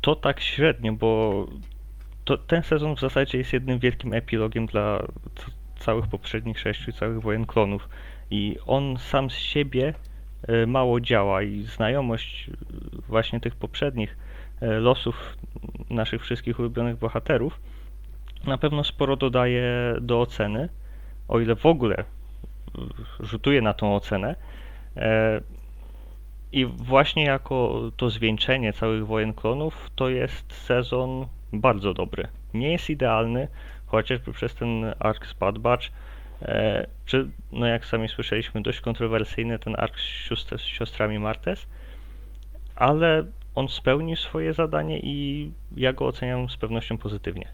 to tak średnio, bo to, ten sezon w zasadzie jest jednym wielkim epilogiem dla całych poprzednich sześciu, całych wojen klonów. I on sam z siebie e, mało działa i znajomość e, właśnie tych poprzednich losów naszych wszystkich ulubionych bohaterów na pewno sporo dodaje do oceny, o ile w ogóle e, rzutuje na tą ocenę. E, I właśnie jako to zwieńczenie całych wojen klonów, to jest sezon bardzo dobry. Nie jest idealny, chociażby przez ten ark z Bad Batch, e, czy, no jak sami słyszeliśmy, dość kontrowersyjny ten ark z siostrami Martes, ale on spełnił swoje zadanie i ja go oceniam z pewnością pozytywnie.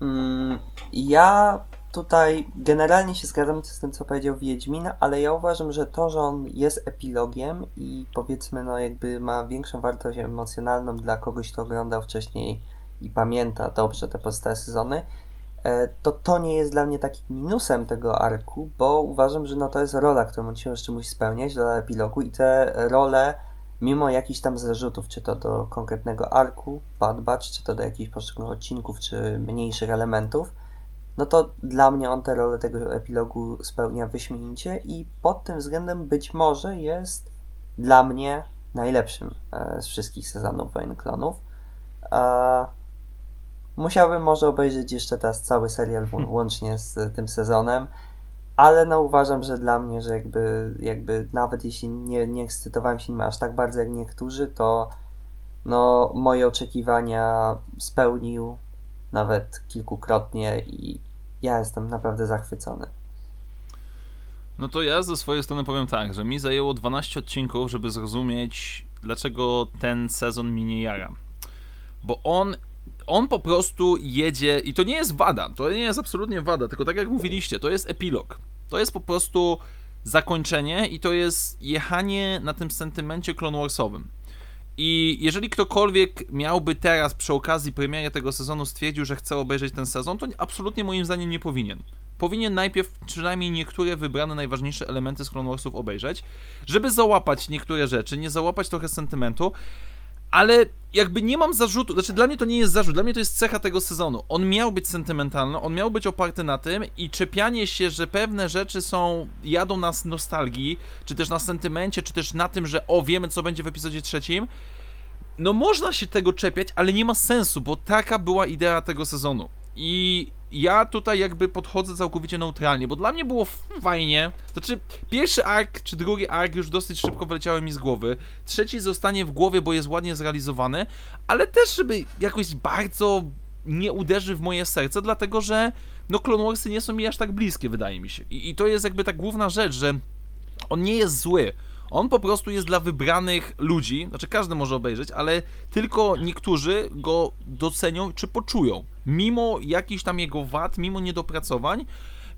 Mm, Ja tutaj generalnie się zgadzam z tym, co powiedział Wiedźmin, ale ja uważam, że to, że on jest epilogiem i powiedzmy, no jakby ma większą wartość emocjonalną dla kogoś, kto oglądał wcześniej i pamięta dobrze te pozostałe sezony, e, to to nie jest dla mnie takim minusem tego arku, bo uważam, że no to jest rola, którą on się jeszcze musi spełniać, rola epilogu i te role, mimo jakichś tam zarzutów, czy to do konkretnego arku, Bad Batch, czy to do jakichś poszczególnych odcinków, czy mniejszych elementów, no to dla mnie on te rolę tego epilogu spełnia wyśmienicie i pod tym względem być może jest dla mnie najlepszym e, z wszystkich sezonów Wojen Klonów. E, musiałbym może obejrzeć jeszcze teraz cały serial łącznie z tym sezonem, ale no uważam, że dla mnie, że jakby, jakby nawet jeśli nie, nie ekscytowałem się nim aż tak bardzo jak niektórzy, to no moje oczekiwania spełnił nawet kilkukrotnie i ja jestem naprawdę zachwycony. No to ja ze swojej strony powiem tak, że mi zajęło 12 odcinków, żeby zrozumieć, dlaczego ten sezon mi nie jara. Bo on, on po prostu jedzie, i to nie jest wada, to nie jest absolutnie wada, tylko tak jak mówiliście, to jest epilog. To jest po prostu zakończenie i to jest jechanie na tym sentymencie Clone Warsowym. I jeżeli ktokolwiek miałby teraz przy okazji premiery tego sezonu stwierdził, że chce obejrzeć ten sezon, to absolutnie moim zdaniem nie powinien. Powinien najpierw przynajmniej niektóre wybrane najważniejsze elementy z Clone Warsów obejrzeć, żeby załapać niektóre rzeczy, nie załapać trochę sentymentu, ale jakby nie mam zarzutu, znaczy dla mnie to nie jest zarzut, dla mnie to jest cecha tego sezonu. On miał być sentymentalny, on miał być oparty na tym i czepianie się, że pewne rzeczy są, jadą nas nostalgii, czy też na sentymencie, czy też na tym, że o, wiemy co będzie w epizodzie trzecim, no można się tego czepiać, ale nie ma sensu, bo taka była idea tego sezonu. I ja tutaj jakby podchodzę całkowicie neutralnie, bo dla mnie było fajnie. Znaczy, pierwszy ark czy drugi ark już dosyć szybko wyleciały mi z głowy. Trzeci zostanie w głowie, bo jest ładnie zrealizowany, ale też, żeby jakoś bardzo nie uderzy w moje serce, dlatego że no Clone Warsy nie są mi aż tak bliskie, wydaje mi się. I, i to jest jakby ta główna rzecz, że on nie jest zły. On po prostu jest dla wybranych ludzi, znaczy każdy może obejrzeć, ale tylko niektórzy go docenią czy poczują. Mimo jakichś tam jego wad, mimo niedopracowań,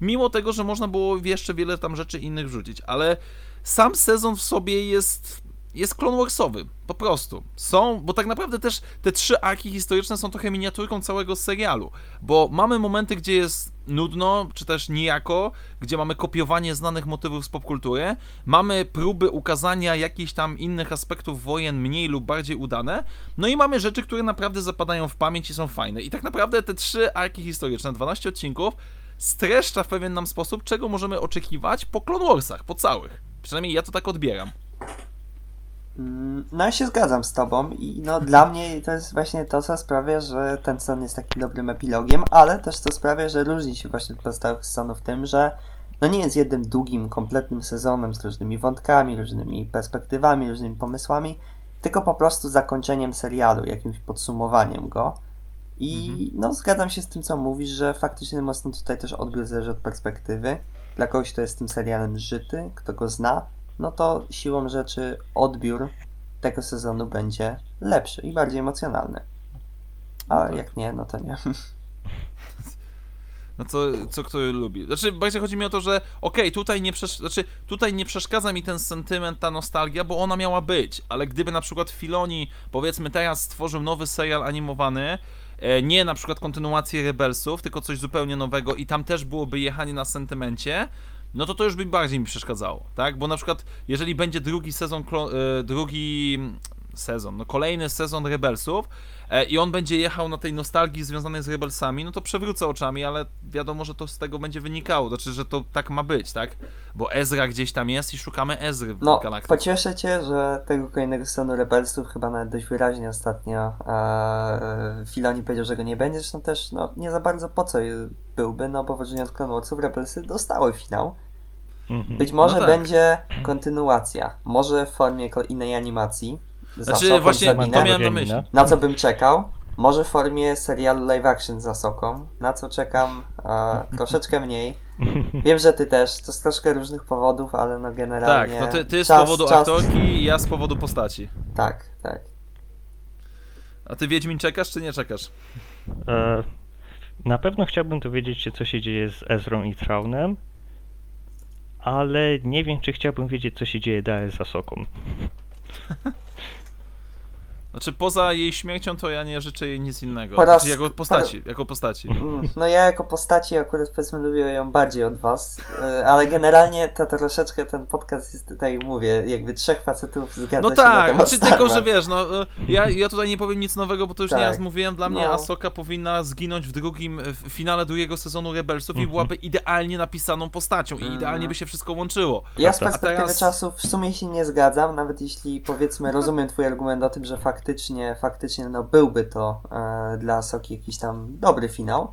mimo tego, że można było jeszcze wiele tam rzeczy innych wrzucić, ale sam sezon w sobie jest jest Clone Warsowy, po prostu. Są, bo tak naprawdę też te trzy arki historyczne są trochę miniaturką całego serialu, bo mamy momenty, gdzie jest nudno, czy też nijako, gdzie mamy kopiowanie znanych motywów z popkultury, mamy próby ukazania jakichś tam innych aspektów wojen mniej lub bardziej udane, no i mamy rzeczy, które naprawdę zapadają w pamięć i są fajne. I tak naprawdę te trzy arki historyczne, 12 odcinków, streszcza w pewien nam sposób, czego możemy oczekiwać po Clone Warsach, po całych. Przynajmniej ja to tak odbieram. Mm, No ja się zgadzam z tobą i no dla mnie to jest właśnie to, co sprawia, że ten sezon jest takim dobrym epilogiem, ale też co sprawia, że różni się właśnie od pozostałych sezonów tym, że no nie jest jednym długim, kompletnym sezonem z różnymi wątkami, różnymi perspektywami, różnymi pomysłami, tylko po prostu zakończeniem serialu, jakimś podsumowaniem go. I no zgadzam się z tym, co mówisz, że faktycznie mocno tutaj też odbiór zależy od perspektywy. Dla kogoś, kto jest tym serialem żyty, kto go zna, no to siłą rzeczy odbiór tego sezonu będzie lepszy i bardziej emocjonalny. A tak. jak nie, no to nie. No co, co kto lubi. Znaczy, bardziej chodzi mi o to, że okej, tutaj, nie przesz- znaczy, tutaj nie przeszkadza mi ten sentyment, ta nostalgia, bo ona miała być, ale gdyby na przykład Filoni, powiedzmy teraz stworzył nowy serial animowany, e, nie na przykład kontynuację Rebelsów, tylko coś zupełnie nowego i tam też byłoby jechanie na sentymencie, no to to już by bardziej mi przeszkadzało, tak? Bo na przykład, jeżeli będzie drugi sezon, e, drugi sezon, no kolejny sezon Rebelsów i on będzie jechał na tej nostalgii związanej z Rebelsami, no to przewrócę oczami, ale wiadomo, że to z tego będzie wynikało, znaczy, że to tak ma być, tak? Bo Ezra gdzieś tam jest i szukamy Ezry w No, galaktyce. pocieszę cię, że tego kolejnego sezonu Rebelsów chyba nawet dość wyraźnie ostatnio e, Filoni powiedział, że go nie będzie, zresztą też no, nie za bardzo po co byłby, no bo w od Clone Warsów Rebelsy dostały finał. Mhm. Być może tak. będzie kontynuacja, może w formie innej animacji. Znaczy, właśnie, to miałem na myśli. na co bym czekał. Może w formie serialu live action z Asoką, na co czekam e, troszeczkę mniej. Wiem, że ty też, to z troszkę różnych powodów, ale no Tak, generalnie... no ty, ty z czas- powodu czas- aktorki, ja z powodu postaci. Tak, tak. A ty Wiedźmin czekasz czy nie czekasz? E, na pewno chciałbym dowiedzieć się, co się dzieje z Ezrą i Traunem, ale nie wiem, czy chciałbym wiedzieć, co się dzieje dalej z Asoką. Znaczy poza jej śmiercią to ja nie życzę jej nic innego. Po raz- Znaczy, jako postaci, jako postaci. Mm, No ja jako postaci akurat powiedzmy lubię ją bardziej od was, e, ale generalnie to troszeczkę ten podcast jest tutaj, mówię, jakby trzech facetów zgadza No się na tak, temat znaczy Star tylko, że wiesz, no e, ja, ja tutaj nie powiem nic nowego, bo to już Tak. nieraz mówiłem, dla mnie No. Asoka powinna zginąć w drugim, w finale drugiego sezonu Rebelsów i Mhm. byłaby idealnie napisaną postacią i Mhm. idealnie by się wszystko łączyło. Ja z A perspektywy teraz- czasu w sumie się nie zgadzam, nawet jeśli powiedzmy rozumiem twój argument o tym, że faktycznie, faktycznie no byłby to e, dla Soki jakiś tam dobry finał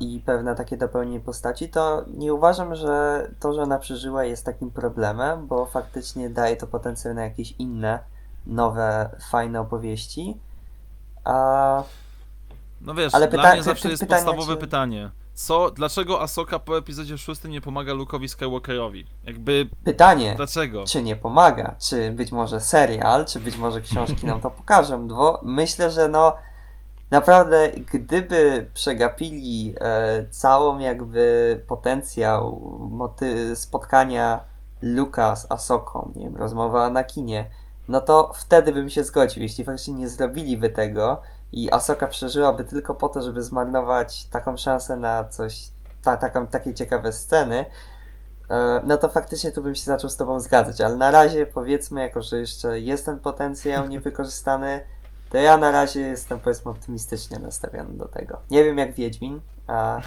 i pewne takie dopełnienie postaci, to nie uważam, że to, że ona przeżyła jest takim problemem, bo faktycznie daje to potencjał na jakieś inne, nowe, fajne opowieści. A, No wiesz, Ale dla pyta- mnie zawsze jest podstawowe czy- pytanie. Co, dlaczego Asoka po epizodzie szóstym nie pomaga Luke'owi Skywalkerowi? Jakby, pytanie, dlaczego? czy nie pomaga, czy być może serial, czy być może książki nam to pokażą, bo myślę, że no naprawdę gdyby przegapili e, całą jakby potencjał moty- spotkania Luka z Asoką, nie wiem, rozmowa na kinie, no to wtedy bym się zgodził, jeśli faktycznie nie zrobiliby tego i Asoka przeżyłaby tylko po to, żeby zmarnować taką szansę na coś, ta, taką, takie ciekawe sceny, E, no to faktycznie tu bym się zaczął z Tobą zgadzać, ale na razie powiedzmy, jako że jeszcze jest ten potencjał niewykorzystany, to ja na razie jestem powiedzmy optymistycznie nastawiony do tego. Nie wiem jak Wiedźmin, a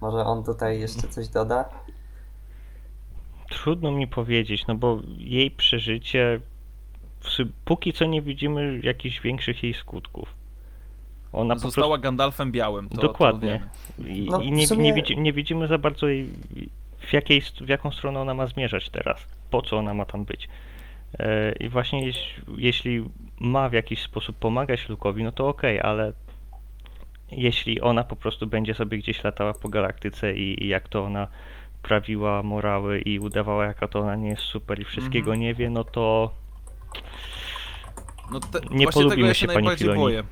może on tutaj jeszcze coś doda. Trudno mi powiedzieć, no bo jej przeżycie, póki co nie widzimy jakichś większych jej skutków. Ona po Została prostu... Gandalfem białym. To, Dokładnie. To. I, No, i nie, sumie- nie, widzi, nie widzimy za bardzo jej, w, jakiej, w jaką stronę ona ma zmierzać teraz. Po co ona ma tam być. E, I właśnie jeś, jeśli ma w jakiś sposób pomagać Lukowi, no to okej, ale jeśli ona po prostu będzie sobie gdzieś latała po galaktyce i, i jak to ona prawiła morały i udawała jaka to ona nie jest super i wszystkiego Mhm. nie wie, no to No te, Nie właśnie tego polubimy ja się się, pani najbardziej Filoni. boję.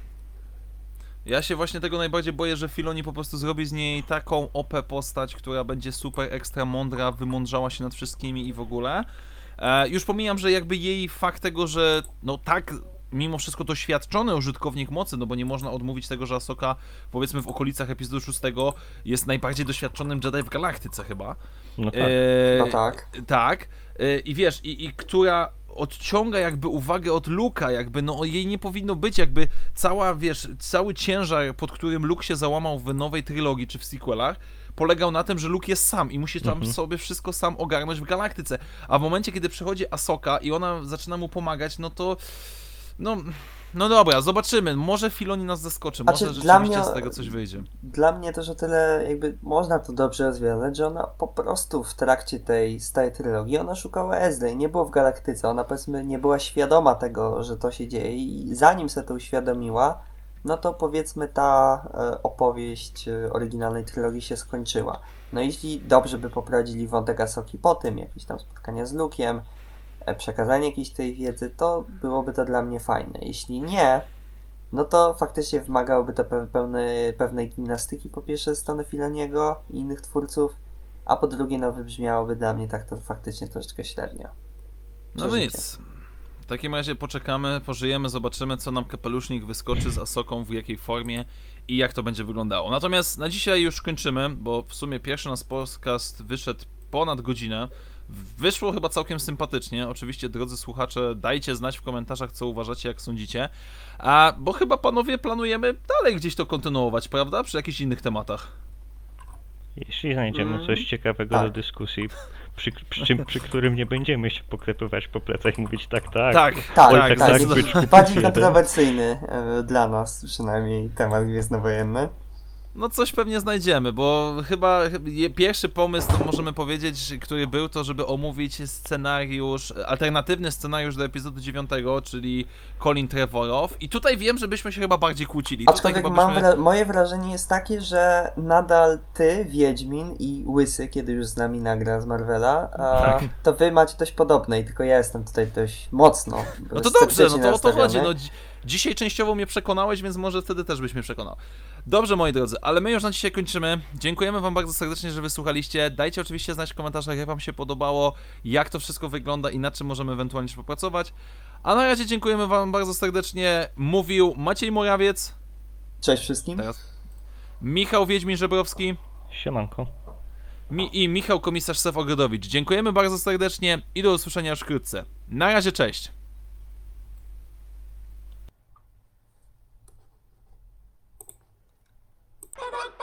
Ja się właśnie tego najbardziej boję, że Filoni po prostu zrobi z niej taką OP postać, która będzie super ekstra mądra, wymądrzała się nad wszystkimi i w ogóle. E, już pomijam, że jakby jej fakt tego, że no tak mimo wszystko doświadczony użytkownik mocy, no bo nie można odmówić tego, że Asoka powiedzmy w okolicach epizodu 6 jest najbardziej doświadczonym Jedi w galaktyce chyba. no tak. E, No tak. tak. Y, I wiesz, i, i która odciąga jakby uwagę od Luka, jakby no jej nie powinno być, jakby cała, wiesz, cały ciężar, pod którym Luke się załamał w nowej trylogii czy w sequelach, polegał na tym, że Luke jest sam i musi tam Mhm. sobie wszystko sam ogarnąć w galaktyce. A w momencie, kiedy przychodzi Asoka i ona zaczyna mu pomagać, no to no, no dobra, zobaczymy. Może Filoni nas zaskoczy, Znaczy, może rzeczywiście mnie- z tego coś wyjdzie. Dla mnie też o tyle jakby można to dobrze rozwiązać, że ona po prostu w trakcie tej stałej trylogii ona szukała Ezry, nie było w galaktyce, ona powiedzmy nie była świadoma tego, że to się dzieje i zanim sobie to uświadomiła, no to powiedzmy ta e, opowieść e, oryginalnej trylogii się skończyła. No jeśli dobrze by poprowadzili wątek Asoki po tym, jakieś tam spotkania z Lukiem, przekazanie jakiejś tej wiedzy, to byłoby to dla mnie fajne. Jeśli nie, no to faktycznie wymagałoby to pe- pełny, pewnej gimnastyki po pierwsze ze strony Filoniego i innych twórców, a po drugie no wybrzmiałoby dla mnie tak to faktycznie troszeczkę średnio. No Przeżycie. nic. W takim razie poczekamy, pożyjemy, zobaczymy, co nam kapelusznik wyskoczy z Asoką, w jakiej formie i jak to będzie wyglądało. Natomiast na dzisiaj już kończymy, bo w sumie pierwszy nasz podcast wyszedł ponad godzinę. Wyszło chyba całkiem sympatycznie. Oczywiście, drodzy słuchacze, dajcie znać w komentarzach, co uważacie, jak sądzicie. A, bo chyba panowie planujemy dalej gdzieś to kontynuować, prawda? Przy jakichś innych tematach. Jeśli znajdziemy Mm, coś ciekawego tak. do dyskusji, przy, przy, czym, przy którym nie będziemy się poklepywać po plecach i mówić tak, tak. Tak, Tak, Oj, tak, tak, tak. tak, być- Bardziej kontrowersyjny e, dla nas przynajmniej temat gwiezdnowojenny. No coś pewnie znajdziemy, bo chyba pierwszy pomysł, to możemy powiedzieć, który był, to żeby omówić scenariusz, alternatywny scenariusz do epizodu 9, czyli Colin Trevorow. I tutaj wiem, że byśmy się chyba bardziej kłócili. Aczkolwiek chyba mam byśmy... wra- moje wrażenie jest takie, że nadal ty, Wiedźmin i Łysy, kiedy już z nami nagra z Marvela, Tak. to wy macie dość podobne i tylko ja jestem tutaj dość mocno. No to dobrze, no to o to chodzi. No, dzisiaj częściowo mnie przekonałeś, więc może wtedy też byś mnie przekonał. Dobrze, moi drodzy, ale my już na dzisiaj kończymy. Dziękujemy Wam bardzo serdecznie, że wysłuchaliście. Dajcie oczywiście znać w komentarzach, jak Wam się podobało, jak to wszystko wygląda i nad czym możemy ewentualnie jeszcze popracować. A na razie dziękujemy Wam bardzo serdecznie. Mówił Maciej Morawiec, Cześć wszystkim. teraz Michał Wiedźmin-Żebrowski Siemanko. mi i Michał Komisarz Sef Ogrodowicz. Dziękujemy bardzo serdecznie i do usłyszenia już wkrótce. Na razie, cześć! Bye-bye.